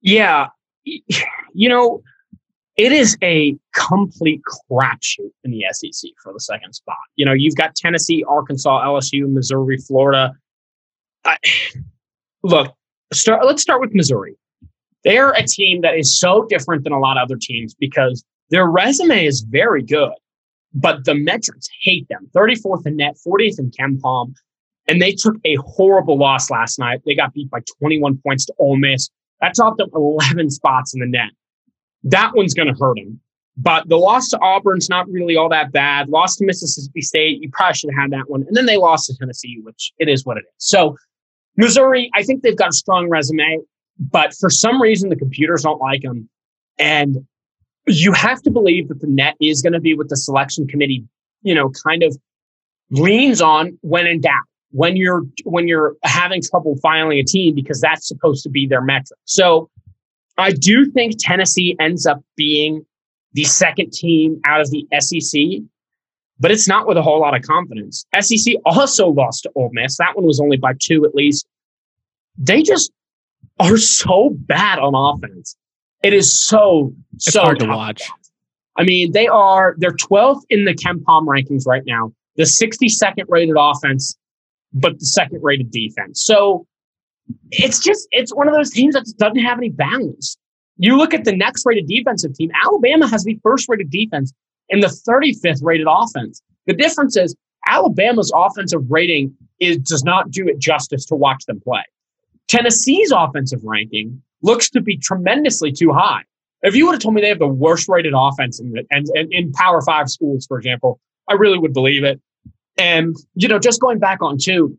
Yeah, you know, it is a complete crapshoot in the SEC for the second spot. You know, you've got Tennessee, Arkansas, LSU, Missouri, Florida. I, look, start. Let's start with Missouri. They're a team that is so different than a lot of other teams because their resume is very good but the metrics hate them. 34th in net, 40th in KenPom. And they took a horrible loss last night. They got beat by 21 points to Ole Miss. That dropped them 11 spots in the net. That one's going to hurt them. But the loss to Auburn's not really all that bad. Lost to Mississippi State, you probably should have had that one. And then they lost to Tennessee, which it is what it is. So Missouri, I think they've got a strong resume, but for some reason the computers don't like them. And you have to believe that the net is going to be what the selection committee, you know, kind of leans on when in doubt, when you're when you're having trouble filing a team because that's supposed to be their metric. So I do think Tennessee ends up being the second team out of the SEC, but it's not with a whole lot of confidence. SEC also lost to Ole Miss. That one was only by two at least. They just are so bad on offense. It is so it's so hard to watch. I mean, they are they're 12th in the KenPom rankings right now. The 62nd rated offense, but the second rated defense. So it's just it's one of those teams that doesn't have any balance. You look at the next rated defensive team, Alabama has the first rated defense and the 35th rated offense. The difference is Alabama's offensive rating is does not do it justice to watch them play. Tennessee's offensive ranking looks to be tremendously too high. If you would have told me they have the worst rated offense in, the, and, and in Power Five schools, for example, I really would believe it. And you know, just going back on two,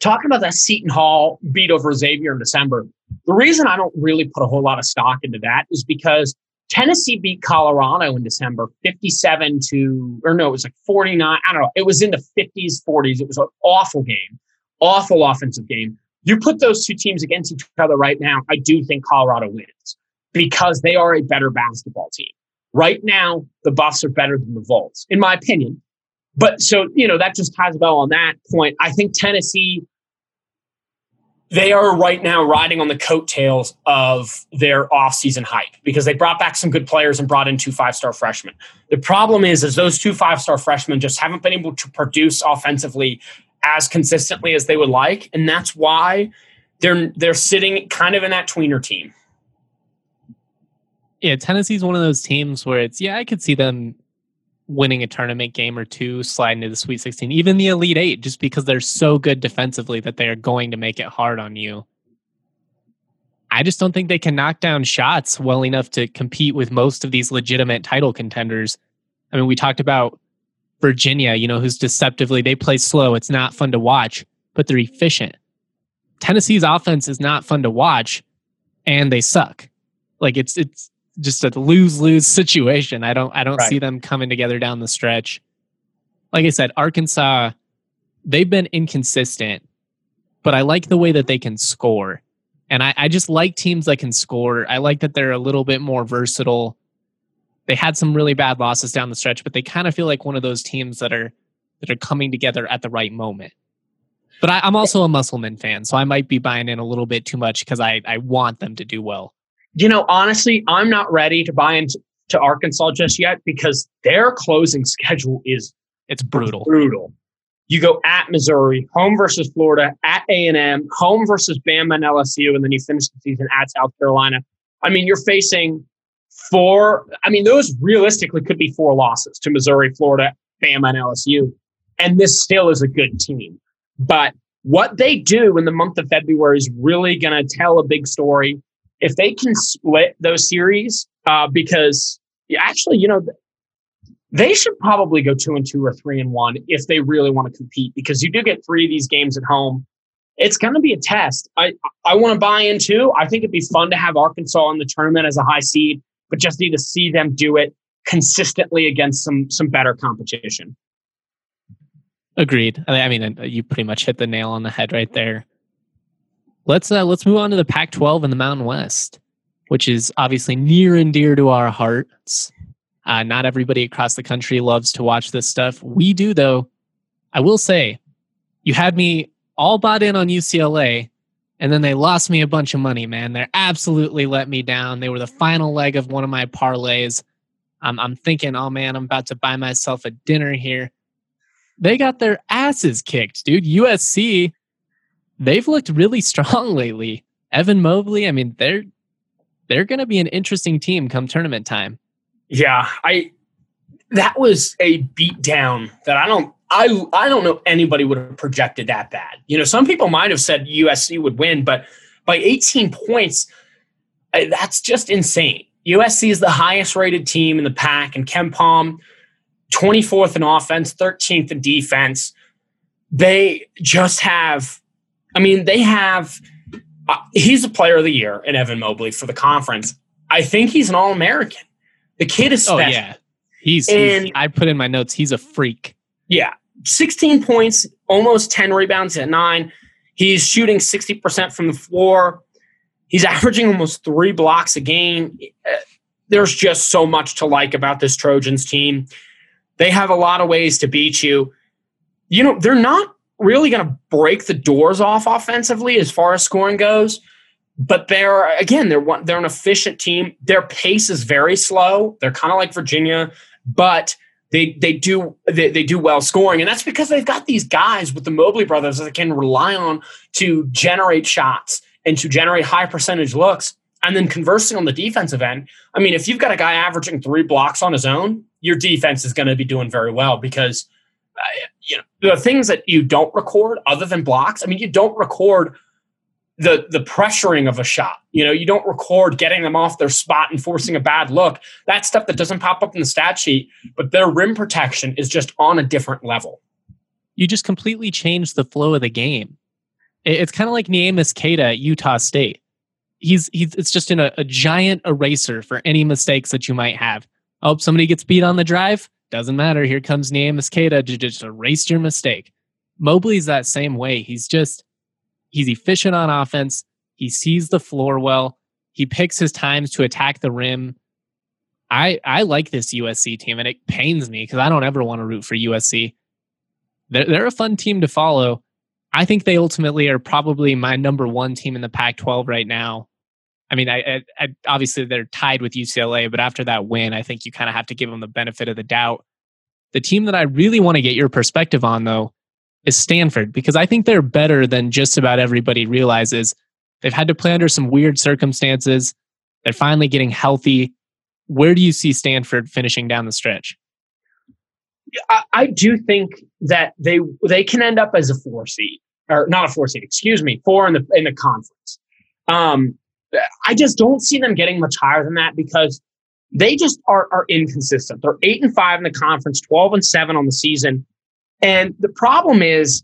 talking about that Seton Hall beat over Xavier in December. The reason I don't really put a whole lot of stock into that is because Tennessee beat Colorado in December 57 to, or no, it was like 49. I don't know. It was in the 50s, 40s. It was an awful game, awful offensive game. You put those two teams against each other right now, I do think Colorado wins because they are a better basketball team. Right now, the Buffs are better than the Vols, in my opinion. But so, you know, that just ties well on that point. I think Tennessee, they are right now riding on the coattails of their offseason hype because they brought back some good players and brought in two five star freshmen. The problem is, is those two five star freshmen just haven't been able to produce offensively as consistently as they would like, and that's why they're they're sitting kind of in that tweener team. Yeah, Tennessee's one of those teams where it's yeah, I could see them winning a tournament game or two, sliding to the Sweet 16, even the Elite Eight, just because they're so good defensively that they are going to make it hard on you. I just don't think they can knock down shots well enough to compete with most of these legitimate title contenders. I mean, we talked about Virginia, you know, who's deceptively, they play slow. It's not fun to watch, but they're efficient. Tennessee's offense is not fun to watch and they suck. Like it's, it's, just a lose lose situation. I don't I don't right. see them coming together down the stretch. Like I said, Arkansas, they've been inconsistent, but I like the way that they can score. And I, I just like teams that can score. I like that they're a little bit more versatile. They had some really bad losses down the stretch, but they kind of feel like one of those teams that are that are coming together at the right moment. But I, I'm also a Musselman fan, so I might be buying in a little bit too much because I, I want them to do well you know, honestly, I'm not ready to buy into to Arkansas just yet because their closing schedule is it's brutal. Brutal. You go at Missouri, home versus Florida, at A and M, home versus Bama and LSU, and then you finish the season at South Carolina. I mean, you're facing four. I mean, those realistically could be four losses to Missouri, Florida, Bama, and LSU, and this still is a good team. But what they do in the month of February is really going to tell a big story if they can split those series, uh, because actually, you know, they should probably go two and two or three and one if they really want to compete, because you do get three of these games at home. It's going to be a test. I I want to buy into. I think it'd be fun to have Arkansas in the tournament as a high seed, but just need to see them do it consistently against some some better competition. Agreed. I mean, you pretty much hit the nail on the head right there. Let's uh, let's move on to the Pac-12 and the Mountain West, which is obviously near and dear to our hearts. Uh, not everybody across the country loves to watch this stuff. We do, though. I will say, you had me all bought in on UCLA, and then they lost me a bunch of money. Man, they absolutely let me down. They were the final leg of one of my parlays. I'm thinking, oh man, I'm about to buy myself a dinner here. They got their asses kicked, dude. USC they've looked really strong lately. Evan Mobley, I mean, they're they're going to be an interesting team come tournament time. Yeah, I that was a beat down that I don't I I don't know anybody would have projected that bad. You know, some people might have said USC would win, but by 18 points, that's just insane. USC is the highest rated team in the Pac, and KenPom, 24th in offense, 13th in defense. They just have I mean, they have. Uh, he's a player of the year in Evan Mobley for the conference. I think he's an All American. The kid is special. Oh yeah, he's, and, he's. I put in my notes. He's a freak. Yeah, 16 points, almost 10 rebounds at nine. He's shooting 60% from the floor. He's averaging almost three blocks a game. There's just so much to like about this Trojans team. They have a lot of ways to beat you. You know, they're not really going to break the doors off offensively as far as scoring goes, but they're again they're one, they're an efficient team. Their pace is very slow. They're kind of like Virginia, but they they do they, they do well scoring, and that's because they've got these guys with the Mobley brothers that they can rely on to generate shots and to generate high percentage looks. And then conversing on the defensive end, I mean, if you've got a guy averaging three blocks on his own, your defense is going to be doing very well because uh, you know the things that you don't record other than blocks. I mean, you don't record the the pressuring of a shot. You know, you don't record getting them off their spot and forcing a bad look. That's stuff that doesn't pop up in the stat sheet. But their rim protection is just on a different level. You just completely change the flow of the game. It's kind of like Neemias Queta at Utah State. He's he's it's just in a, a giant eraser for any mistakes that you might have. Oh, somebody gets beat on the drive. Doesn't matter. Here comes Neemias Queta to just erase your mistake. Mobley's that same way. He's just he's efficient on offense. He sees the floor well. He picks his times to attack the rim. I I like this USC team, and it pains me because I don't ever want to root for USC. They're, they're a fun team to follow. I think they ultimately are probably my number one team in the Pac-12 right now. I mean, I, I, I obviously they're tied with UCLA, but after that win, I think you kind of have to give them the benefit of the doubt. The team that I really want to get your perspective on, though, is Stanford because I think they're better than just about everybody realizes. They've had to play under some weird circumstances. They're finally getting healthy. Where do you see Stanford finishing down the stretch? I, I do think that they they can end up as a four seed or not a four seed, excuse me, four in the in the conference. Um, I just don't see them getting much higher than that because they just are, are inconsistent. They're eight and five in the conference, 12 and seven on the season. And the problem is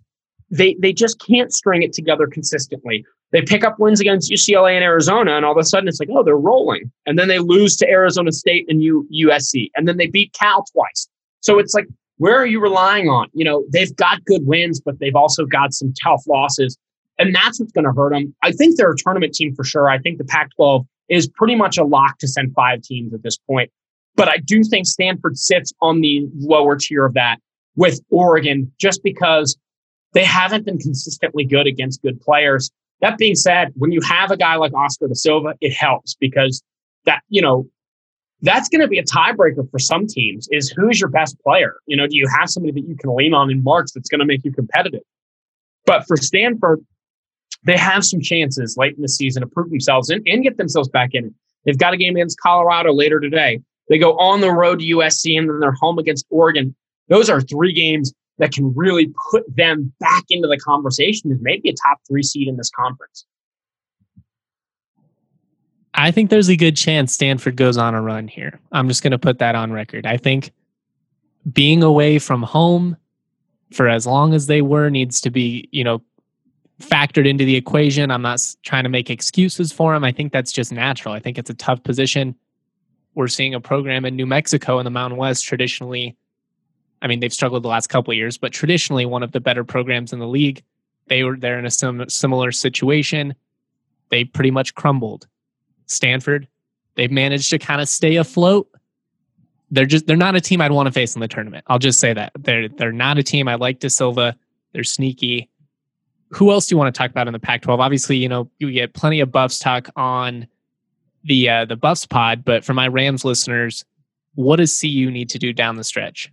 they, they just can't string it together consistently. They pick up wins against UCLA and Arizona, and all of a sudden it's like, oh, they're rolling. And then they lose to Arizona State and U, USC. And then they beat Cal twice. So it's like, where are you relying on? You know, they've got good wins, but they've also got some tough losses. And that's what's going to hurt them. I think they're a tournament team for sure. I think the Pac 12 is pretty much a lock to send five teams at this point. But I do think Stanford sits on the lower tier of that with Oregon just because they haven't been consistently good against good players. That being said, when you have a guy like Oscar da Silva, it helps because that, you know, that's going to be a tiebreaker for some teams is who's your best player? You know, do you have somebody that you can lean on in March that's going to make you competitive? But for Stanford, they have some chances late in the season to prove themselves and, and get themselves back in. They've got a game against Colorado later today. They go on the road to USC and then they're home against Oregon. Those are three games that can really put them back into the conversation as maybe a top three seed in this conference. I think there's a good chance Stanford goes on a run here. I'm just going to put that on record. I think being away from home for as long as they were needs to be, you know, factored into the equation. I'm not trying to make excuses for them. I think that's just natural. I think it's a tough position. We're seeing a program in New Mexico in the Mountain West traditionally. I mean, they've struggled the last couple of years, but traditionally one of the better programs in the league. They were they're in a sim- similar situation. They pretty much crumbled. Stanford, they've managed to kind of stay afloat. They're just they're not a team I'd want to face in the tournament. I'll just say that. They're they're not a team I like da Silva. They're sneaky who else do you want to talk about in the Pac-12? Obviously, you know you get plenty of Buffs talk on the uh, the Buffs pod, but for my Rams listeners, what does CU need to do down the stretch?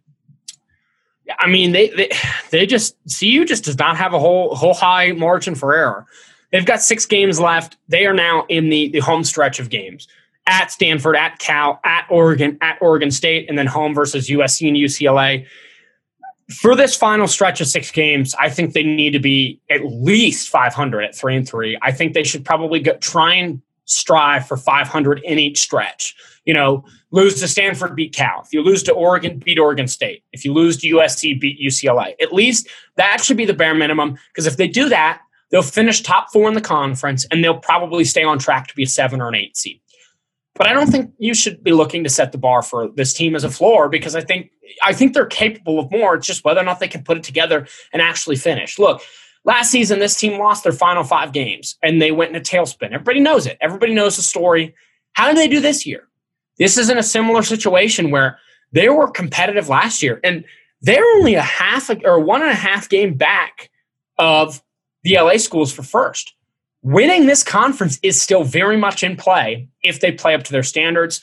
I mean, they they, they just CU just does not have a whole whole high margin for error. They've got six games left. They are now in the the home stretch of games at Stanford, at Cal, at Oregon, at Oregon State, and then home versus USC and UCLA for this final stretch of six games, I think they need to be at least 500 at three and three. I think they should probably try and strive for 500 in each stretch. You know, lose to Stanford, beat Cal. If you lose to Oregon, beat Oregon State. If you lose to USC, beat UCLA. At least that should be the bare minimum. Because if they do that, they'll finish top four in the conference and they'll probably stay on track to be a seven or an eight seed. but I don't think you should be looking to set the bar for this team as a floor because I think I think they're capable of more. It's just whether or not they can put it together and actually finish. Look, last season this team lost their final five games and they went in a tailspin. Everybody knows it. Everybody knows the story. How did they do this year? This isn't a similar situation where they were competitive last year and they're only a half or one and a half game back of the LA schools for first winning this conference is still very much in play if they play up to their standards.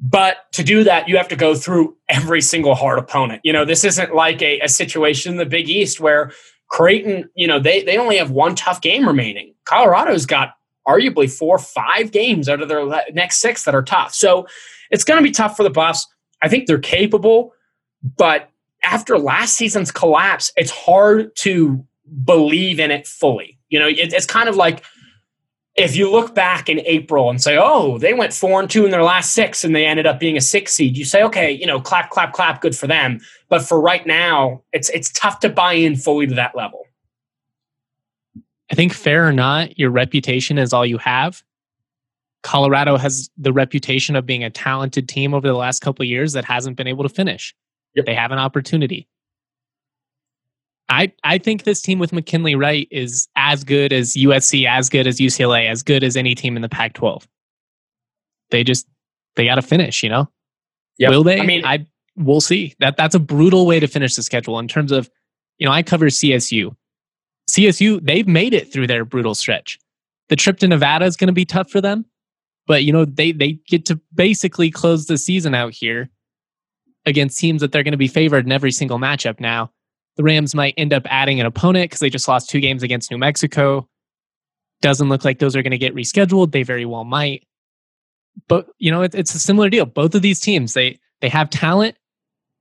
But to do that, you have to go through every single hard opponent. You know, this isn't like a, a situation in the Big East where Creighton, you know, they, they only have one tough game remaining. Colorado's got arguably four five games out of their next six that are tough. So it's going to be tough for the Buffs. I think they're capable, but after last season's collapse, it's hard to believe in it fully. You know, it, it's kind of like if you look back in April and say, oh, they went four and two in their last six and they ended up being a six seed, you say, okay, you know, clap, clap, clap, good for them. But for right now, it's it's tough to buy in fully to that level. I think fair or not, your reputation is all you have. Colorado has the reputation of being a talented team over the last couple of years that hasn't been able to finish. Yep. They have an opportunity. I I think this team with McKinley Wright is as good as USC, as good as UCLA, as good as any team in the Pac-12. They just they got to finish, you know. Yep. Will they? I mean, I we'll see. That that's a brutal way to finish the schedule in terms of, you know, I cover CSU. CSU they've made it through their brutal stretch. The trip to Nevada is going to be tough for them, but you know they they get to basically close the season out here against teams that they're going to be favored in every single matchup now the Rams might end up adding an opponent because they just lost two games against New Mexico. Doesn't look like those are going to get rescheduled. They very well might. But you know, it, it's a similar deal. Both of these teams, they they have talent.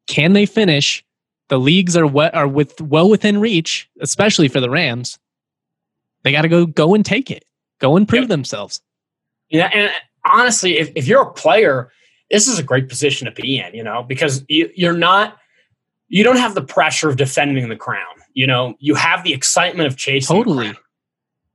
Can they finish? The leagues are what are with well within reach, especially for the Rams. They got to go go and take it. Go and prove yep. themselves. Yeah, and honestly, if, if you're a player, this is a great position to be in. You know, because you, you're not you don't have the pressure of defending the crown. You know, you have the excitement of chasing. Totally.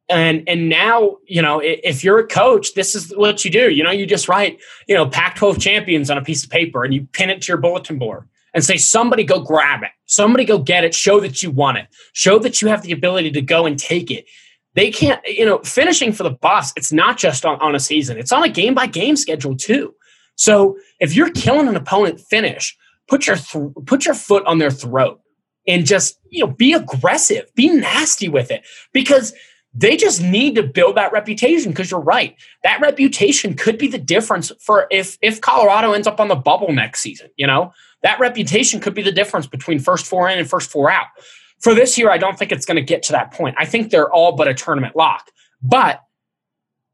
And and now, you know, if you're a coach, this is what you do. You know, you just write, you know, Pac-12 champions on a piece of paper and you pin it to your bulletin board and say, somebody go grab it. Somebody go get it. Show that you want it. Show that you have the ability to go and take it. They can't, you know, finishing for the Buffs, it's not just on, on a season, it's on a game by game schedule too. So if you're killing an opponent finish, put your th- put your foot on their throat and just you know be aggressive be nasty with it because they just need to build that reputation because you're right that reputation could be the difference for if if colorado ends up on the bubble next season you know that reputation could be the difference between first four in and first four out. For this year i don't think it's going to get to that point. I think they're all but a tournament lock. But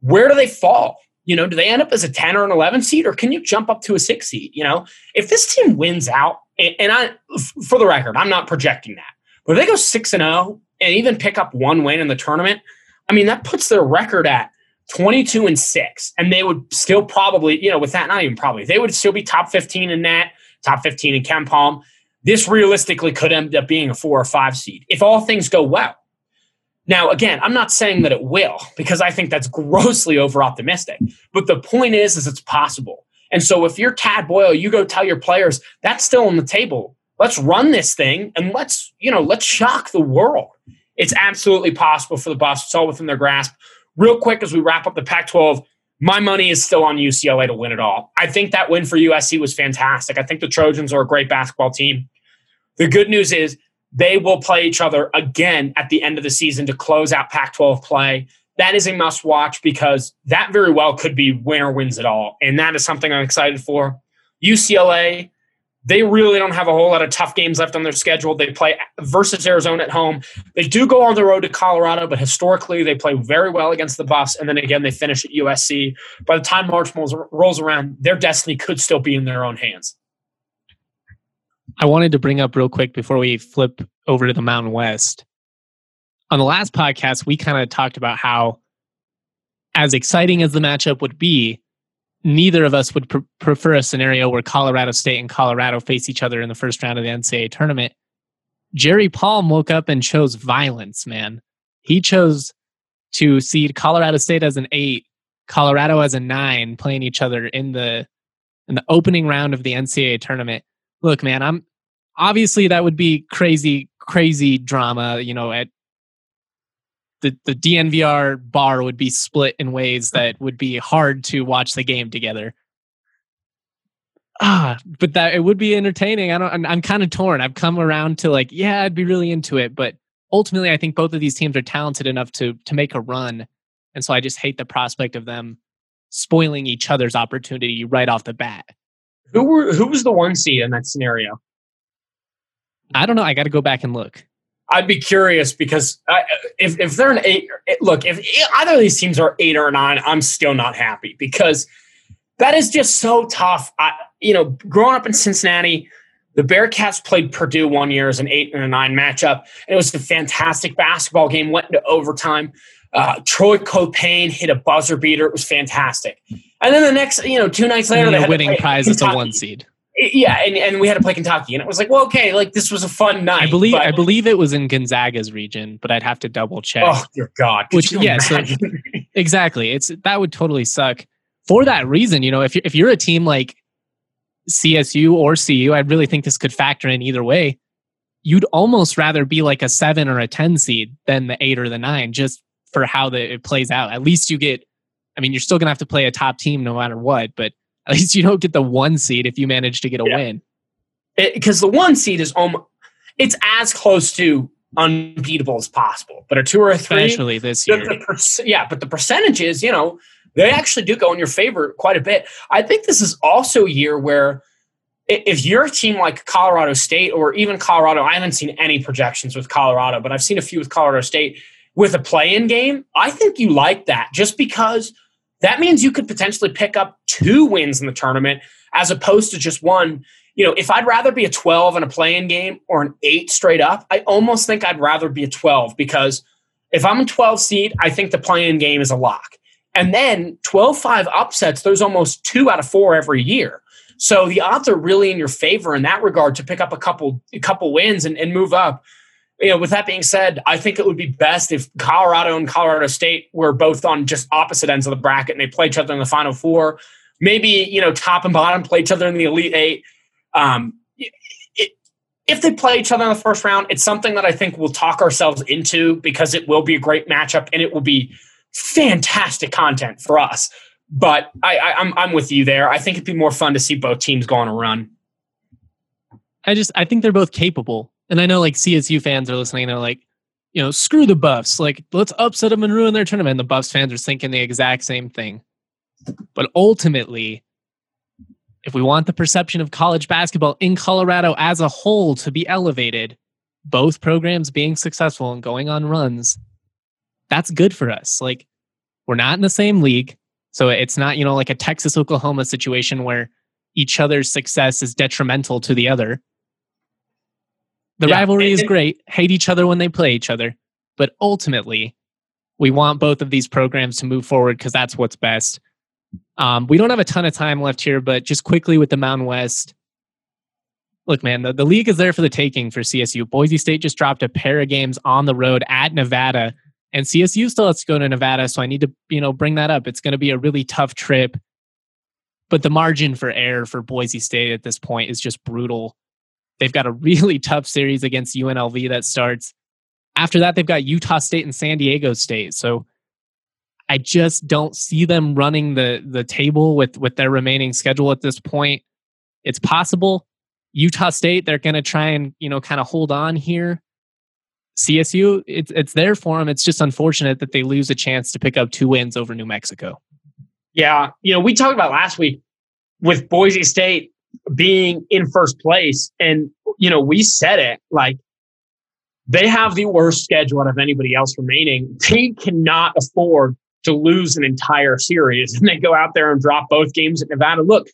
where do they fall? You know, do they end up as a 10 or an 11 seed or can you jump up to a six seed? You know, if this team wins out, and I, for the record, I'm not projecting that, but if they go six and 0 and even pick up one win in the tournament, I mean, that puts their record at 22 and six. And they would still probably, you know, with that, not even probably, they would still be top 15 in that, top 15 in KenPom. This realistically could end up being a four or five seed if all things go well. Now, again, I'm not saying that it will because I think that's grossly over optimistic. But the point is, is it's possible. And so if you're Tad Boyle, you go tell your players that's still on the table. Let's run this thing and let's, you know, let's shock the world. It's absolutely possible for the Buffs. It's all within their grasp. Real quick, as we wrap up the Pac 12, my money is still on UCLA to win it all. I think that win for USC was fantastic. I think the Trojans are a great basketball team. The good news is they will play each other again at the end of the season to close out Pac 12 play. That is a must watch because that very well could be winner wins it all. And that is something I'm excited for. UCLA, they really don't have a whole lot of tough games left on their schedule. They play versus Arizona at home. They do go on the road to Colorado, but historically they play very well against the Buffs. And then again, they finish at USC. By the time March rolls around, their destiny could still be in their own hands. I wanted to bring up real quick before we flip over to the Mountain West. On the last podcast, we kind of talked about how, as exciting as the matchup would be, neither of us would pr- prefer a scenario where Colorado State and Colorado face each other in the first round of the NCAA tournament. Jerry Palm woke up and chose violence, man. He chose to seed Colorado State as an eight, Colorado as a nine playing each other in the in the opening round of the NCAA tournament. Look, man, I'm obviously that would be crazy, crazy drama. You know, at the the DNVR bar would be split in ways that would be hard to watch the game together. Ah, but that it would be entertaining. I don't. I'm, I'm kind of torn. I've come around to like, yeah, I'd be really into it, but ultimately, I think both of these teams are talented enough to to make a run, and so I just hate the prospect of them spoiling each other's opportunity right off the bat. Who were who was the one seed in that scenario? I don't know. I got to go back and look. I'd be curious because I, if if they're an eight, look, if either of these teams are eight or nine, I'm still not happy because that is just so tough. I, you know, growing up in Cincinnati, the Bearcats played Purdue one year as an eight and a nine matchup, and it was a fantastic basketball game. Went into overtime. Uh, Troy Caupain hit a buzzer beater. It was fantastic. And then the next, you know, two nights later, the winning prize is a one seed. Yeah, and, and we had to play Kentucky, and it was like, well, okay, like this was a fun night. I believe but, I believe it was in Gonzaga's region, but I'd have to double check. Oh dear God! Which yeah, so, exactly. It's that would totally suck. For that reason, you know, if you're, if you're a team like CSU or CU, I really think this could factor in either way. You'd almost rather be like a seven or a ten seed than the eight or the nine, just for how the, it plays out. At least you get. I mean, you're still gonna have to play a top team no matter what, but at least you don't get the one seed if you manage to get a yeah. win. Because the one seed is almost it's as close to unbeatable as possible. But a two or a three, especially this year, the, the, yeah. But the percentages, you know, they actually do go in your favor quite a bit. I think this is also a year where if you're a team like Colorado State or even Colorado, I haven't seen any projections with Colorado, but I've seen a few with Colorado State with a play-in game. I think you like that just because that means you could potentially pick up two wins in the tournament as opposed to just one. You know, if I'd rather be a 12 in a play-in game or an eight straight up, I almost think I'd rather be a 12 because if I'm a 12 seed, I think the play-in game is a lock. And then 12 5 upsets, there's almost two out of four every year. So the odds are really in your favor in that regard to pick up a couple a couple wins and, and move up you know, with that being said, I think it would be best if Colorado and Colorado State were both on just opposite ends of the bracket and they play each other in the Final Four. Maybe you know, top and bottom play each other in the Elite Eight. Um, it, if they play each other in the first round, it's something that I think we'll talk ourselves into because it will be a great matchup and it will be fantastic content for us. But I, I, I'm I'm with you there. I think it'd be more fun to see both teams go on a run. I just I think they're both capable and I know like CSU fans are listening they're like, you know, screw the Buffs. Like, let's upset them and ruin their tournament. And the Buffs fans are thinking the exact same thing. But ultimately, if we want the perception of college basketball in Colorado as a whole to be elevated, both programs being successful and going on runs, that's good for us. Like, we're not in the same league. So it's not, you know, like a Texas Oklahoma situation where each other's success is detrimental to the other. The yeah. rivalry is great. Hate each other when they play each other. But ultimately, we want both of these programs to move forward because that's what's best. Um, we don't have a ton of time left here, but just quickly with the Mountain West. Look, man, the, the league is there for the taking for CSU. Boise State just dropped a pair of games on the road at Nevada, and CSU still has to go to Nevada. So I need to, you know, bring that up. It's going to be a really tough trip, but the margin for error for Boise State at this point is just brutal. They've got a really tough series against UNLV that starts. After that, they've got Utah State and San Diego State. So I just don't see them running the the table with with their remaining schedule at this point. It's possible. Utah State, they're going to try and you know kind of hold on here. CSU, it's it's there for them. It's just unfortunate that they lose a chance to pick up two wins over New Mexico. Yeah, you know, we talked about last week with Boise State being in first place. And, you know, we said it like they have the worst schedule out of anybody else remaining. They cannot afford to lose an entire series and they go out there and drop both games at Nevada. Look,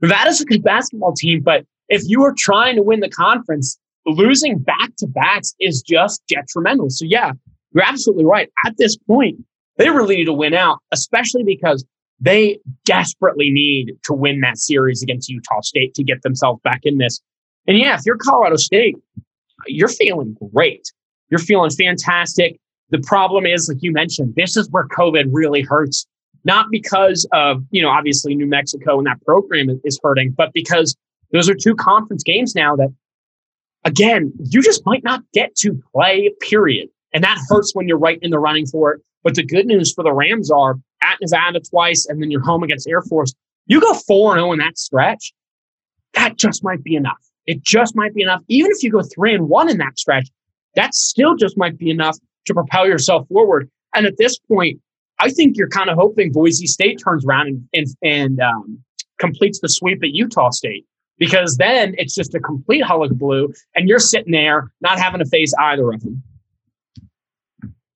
Nevada's a good basketball team, but if you are trying to win the conference, losing back to backs is just detrimental. So, yeah, you're absolutely right. At this point, they really need to win out, especially because they desperately need to win that series against Utah State to get themselves back in this. And yeah, if you're Colorado State, you're feeling great. You're feeling fantastic. The problem is, like you mentioned, this is where COVID really hurts. not because of, you know, obviously New Mexico and that program is hurting, but because those are two conference games now that, again, you just might not get to play, period. And that hurts when you're right in the running for it. But the good news for the Rams are Nevada twice, and then you're home against Air Force. You go 4 0 in that stretch, that just might be enough. It just might be enough. Even if you go 3 and 1 in that stretch, that still just might be enough to propel yourself forward. And at this point, I think you're kind of hoping Boise State turns around and, and, and um, completes the sweep at Utah State because then it's just a complete hullabaloo and you're sitting there not having to face either of them.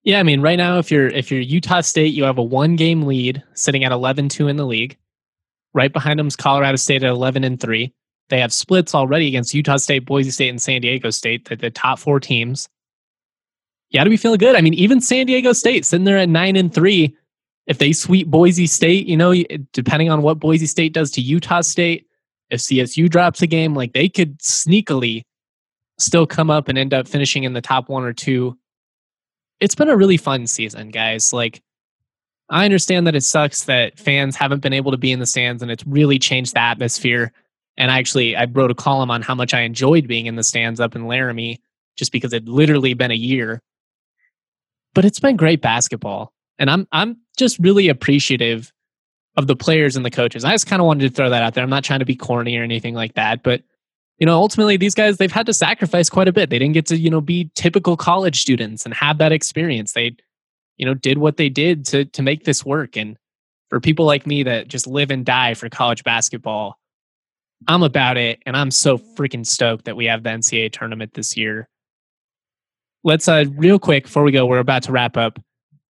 Yeah, I mean, right now, if you're if you're Utah State, you have a one game lead, sitting at 11-2 in the league. Right behind them is Colorado State at eleven and three. They have splits already against Utah State, Boise State, and San Diego State. The, the top four teams. You got to be feeling good. I mean, even San Diego State sitting there at nine and three. If they sweep Boise State, you know, depending on what Boise State does to Utah State, if CSU drops a game, like they could sneakily still come up and end up finishing in the top one or two it's been a really fun season, guys. Like, I understand that it sucks that fans haven't been able to be in the stands and it's really changed the atmosphere. And I actually, I wrote a column on how much I enjoyed being in the stands up in Laramie just because it'd literally been a year. But it's been great basketball. And I'm, I'm just really appreciative of the players and the coaches. I just kind of wanted to throw that out there. I'm not trying to be corny or anything like that, but you know, ultimately these guys they've had to sacrifice quite a bit. They didn't get to, you know, be typical college students and have that experience. They, you know, did what they did to to make this work. And for people like me that just live and die for college basketball, I'm about it and I'm so freaking stoked that we have the NCAA tournament this year. Let's uh real quick before we go, we're about to wrap up.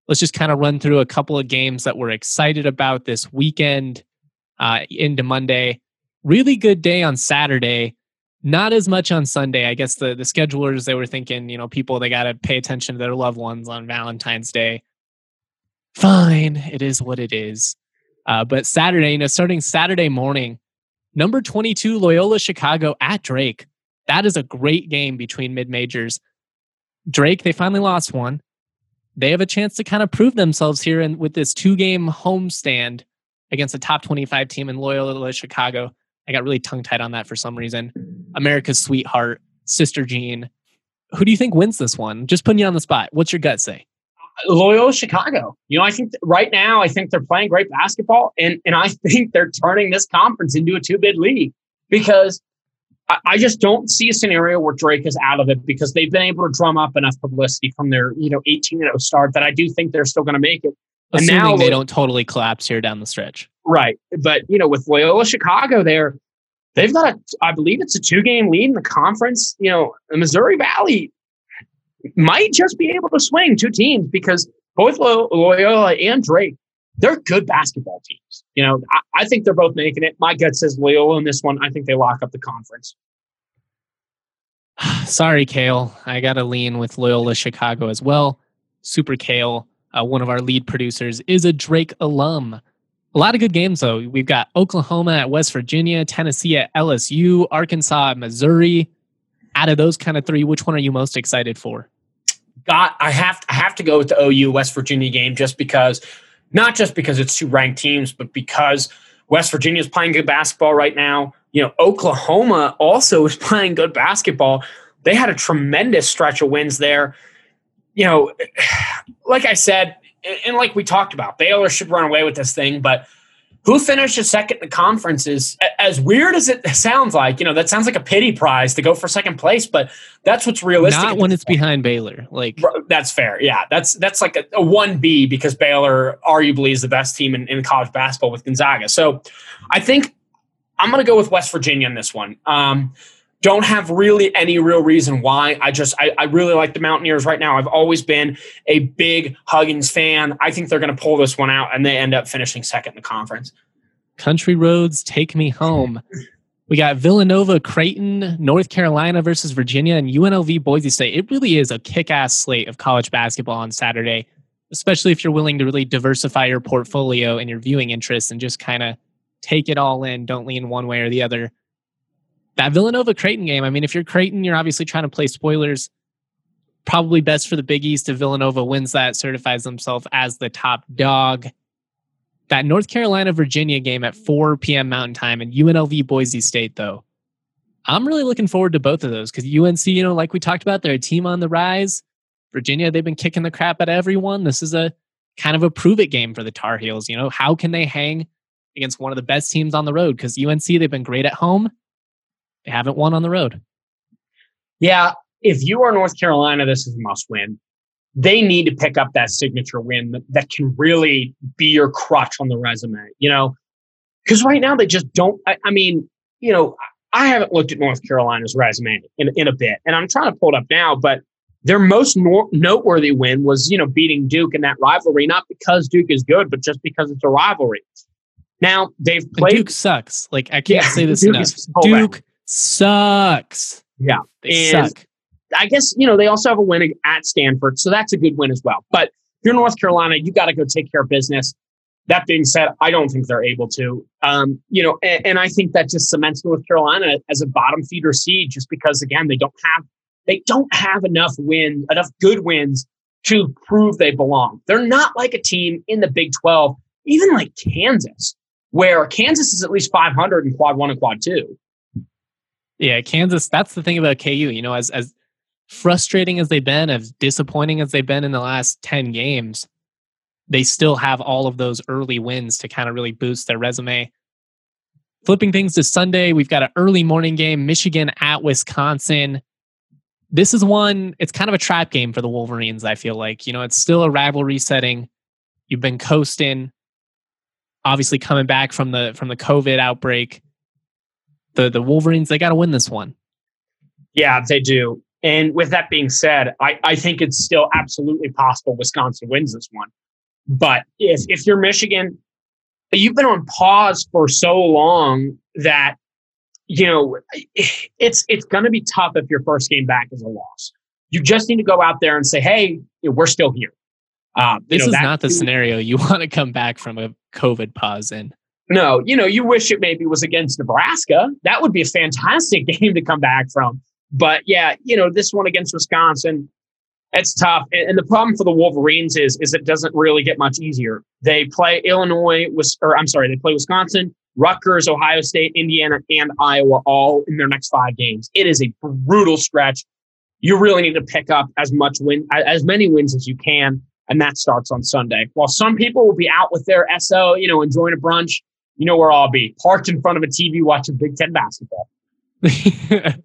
Let's just kind of run through a couple of games that we're excited about this weekend uh into Monday. Really good day on Saturday not as much on Sunday. I guess the the schedulers they were thinking, you know, people they got to pay attention to their loved ones on Valentine's Day. Fine, it is what it is. Uh, but Saturday, you know, starting Saturday morning, number 22 Loyola Chicago at Drake. That is a great game between mid majors. Drake, they finally lost one. They have a chance to kind of prove themselves here and with this two game homestand against a top 25 team in Loyola Chicago. I got really tongue tied on that for some reason. America's sweetheart, Sister Jean. Who do you think wins this one? Just putting you on the spot. What's your gut say? Uh, Loyola Chicago. You know, I think right now, I think they're playing great basketball, and and I think they're turning this conference into a two bid league because I, I, just don't see a scenario where Drake is out of it because they've been able to drum up enough publicity from their you know 18 0 start that I do think they're still going to make it. Assuming and now they don't totally collapse here down the stretch. Right. But, you know, with Loyola Chicago there, they've got a, I believe it's a two game lead in the conference. You know, the Missouri Valley might just be able to swing two teams because both Loyola and Drake, they're good basketball teams. You know, I, I think they're both making it. My gut says Loyola in this one. I think they lock up the conference. Sorry, Kale. I got to lean with Loyola Chicago as well. Super Kale, uh, one of our lead producers, is a Drake alum. A lot of good games, though. We've got Oklahoma at West Virginia, Tennessee at LSU, Arkansas at Missouri. Out of those kind of three, which one are you most excited for? Got I have I have to go with the OU West Virginia game just because, not just because it's two ranked teams, but because West Virginia is playing good basketball right now. You know, Oklahoma also is playing good basketball. They had a tremendous stretch of wins there. You know, like I said, and like we talked about, Baylor should run away with this thing, but who finishes second in the conference is as weird as it sounds like, you know, that sounds like a pity prize to go for second place, but that's what's realistic. Not when it's point. behind Baylor. Like that's fair. Yeah. That's, that's like a, a 1B because Baylor arguably is the best team in, in college basketball with Gonzaga. So I think I'm going to go with West Virginia in this one. Um, don't have really any real reason why. I just I, I, really like the Mountaineers right now. I've always been a big Huggins fan. I think they're going to pull this one out, and they end up finishing second in the conference. Country roads take me home. We got Villanova, Creighton, North Carolina versus Virginia, and UNLV Boise State. It really is a kick-ass slate of college basketball on Saturday, especially if you're willing to really diversify your portfolio and your viewing interests and just kind of take it all in. Don't lean one way or the other that Villanova Creighton game. I mean, if you're Creighton, you're obviously trying to play spoilers. Probably best for the Big East if Villanova wins that, certifies themselves as the top dog. That North Carolina Virginia game at 4 p.m. Mountain Time and UNLV Boise State, though. I'm really looking forward to both of those because UNC, you know, like we talked about, they're a team on the rise. Virginia, they've been kicking the crap at everyone. This is a kind of a prove it game for the Tar Heels. You know, how can they hang against one of the best teams on the road? Because UNC, they've been great at home. Haven't won on the road. Yeah. If you are North Carolina, this is a must win. They need to pick up that signature win that, that can really be your crutch on the resume, you know? Because right now they just don't. I, I mean, you know, I haven't looked at North Carolina's resume in, in a bit, and I'm trying to pull it up now, but their most no- noteworthy win was, you know, beating Duke in that rivalry, not because Duke is good, but just because it's a rivalry. Now they've played. Duke sucks. Like I can't yeah, say this Duke enough. Duke sucks. Yeah, they and suck. I guess you know they also have a win at Stanford, so that's a good win as well. But if you're North Carolina, you got to go take care of business. That being said, I don't think they're able to. Um, you know, and, and I think that just cements North Carolina as a bottom feeder seed, just because again they don't have they don't have enough wins, enough good wins to prove they belong. They're not like a team in the Big 12, even like Kansas, where Kansas is at least 500 in quad one and quad two. Yeah, Kansas, that's the thing about KU. You know, as, as frustrating as they've been, as disappointing as they've been in the last 10 games, they still have all of those early wins to kind of really boost their resume. Flipping things to Sunday, we've got an early morning game, Michigan at Wisconsin this is one, it's kind of a trap game for the Wolverines, I feel like. You know, it's still a rivalry setting. You've been coasting, obviously coming back from the from the COVID outbreak. The the Wolverines, they gotta win this one. Yeah, they do. And with that being said, I, I think it's still absolutely possible Wisconsin wins this one. But if if you're Michigan, you've been on pause for so long that you know, it's it's going to be tough if your first game back is a loss. You just need to go out there and say, "Hey, we're still here." Um, this know, is not the scenario you want to come back from a COVID pause in. No, you know, you wish it maybe was against Nebraska. That would be a fantastic game to come back from. But yeah, you know, this one against Wisconsin, it's tough. And, the problem for the Wolverines is is it doesn't really get much easier. They play Illinois, or I'm sorry, they play Wisconsin, Rutgers, Ohio State, Indiana, and Iowa all in their next five games. It is a brutal stretch. You really need to pick up as much win, as many wins as you can, and that starts on Sunday. While some people will be out with their SO, you know, enjoying a brunch, you know where I'll be, parked in front of a TV watching Big Ten basketball.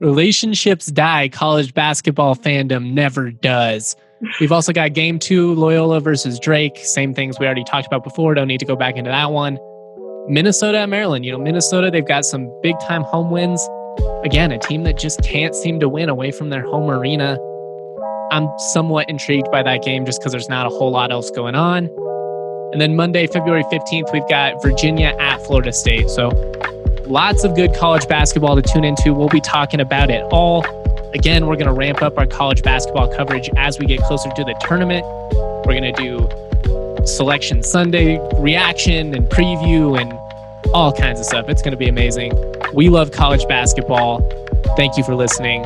Relationships die. College basketball fandom never does. We've also got game two, Loyola versus Drake. Same things we already talked about before. Don't need to go back into that one. Minnesota and Maryland. You know, Minnesota, they've got some big time home wins. Again, a team that just can't seem to win away from their home arena. I'm somewhat intrigued by that game just because there's not a whole lot else going on. And then Monday, February 15th, we've got Virginia at Florida State. So lots of good college basketball to tune into. We'll be talking about it all. Again, we're going to ramp up our college basketball coverage as we get closer to the tournament. We're going to do Selection Sunday reaction and preview and all kinds of stuff. It's going to be amazing. We love college basketball. Thank you for listening.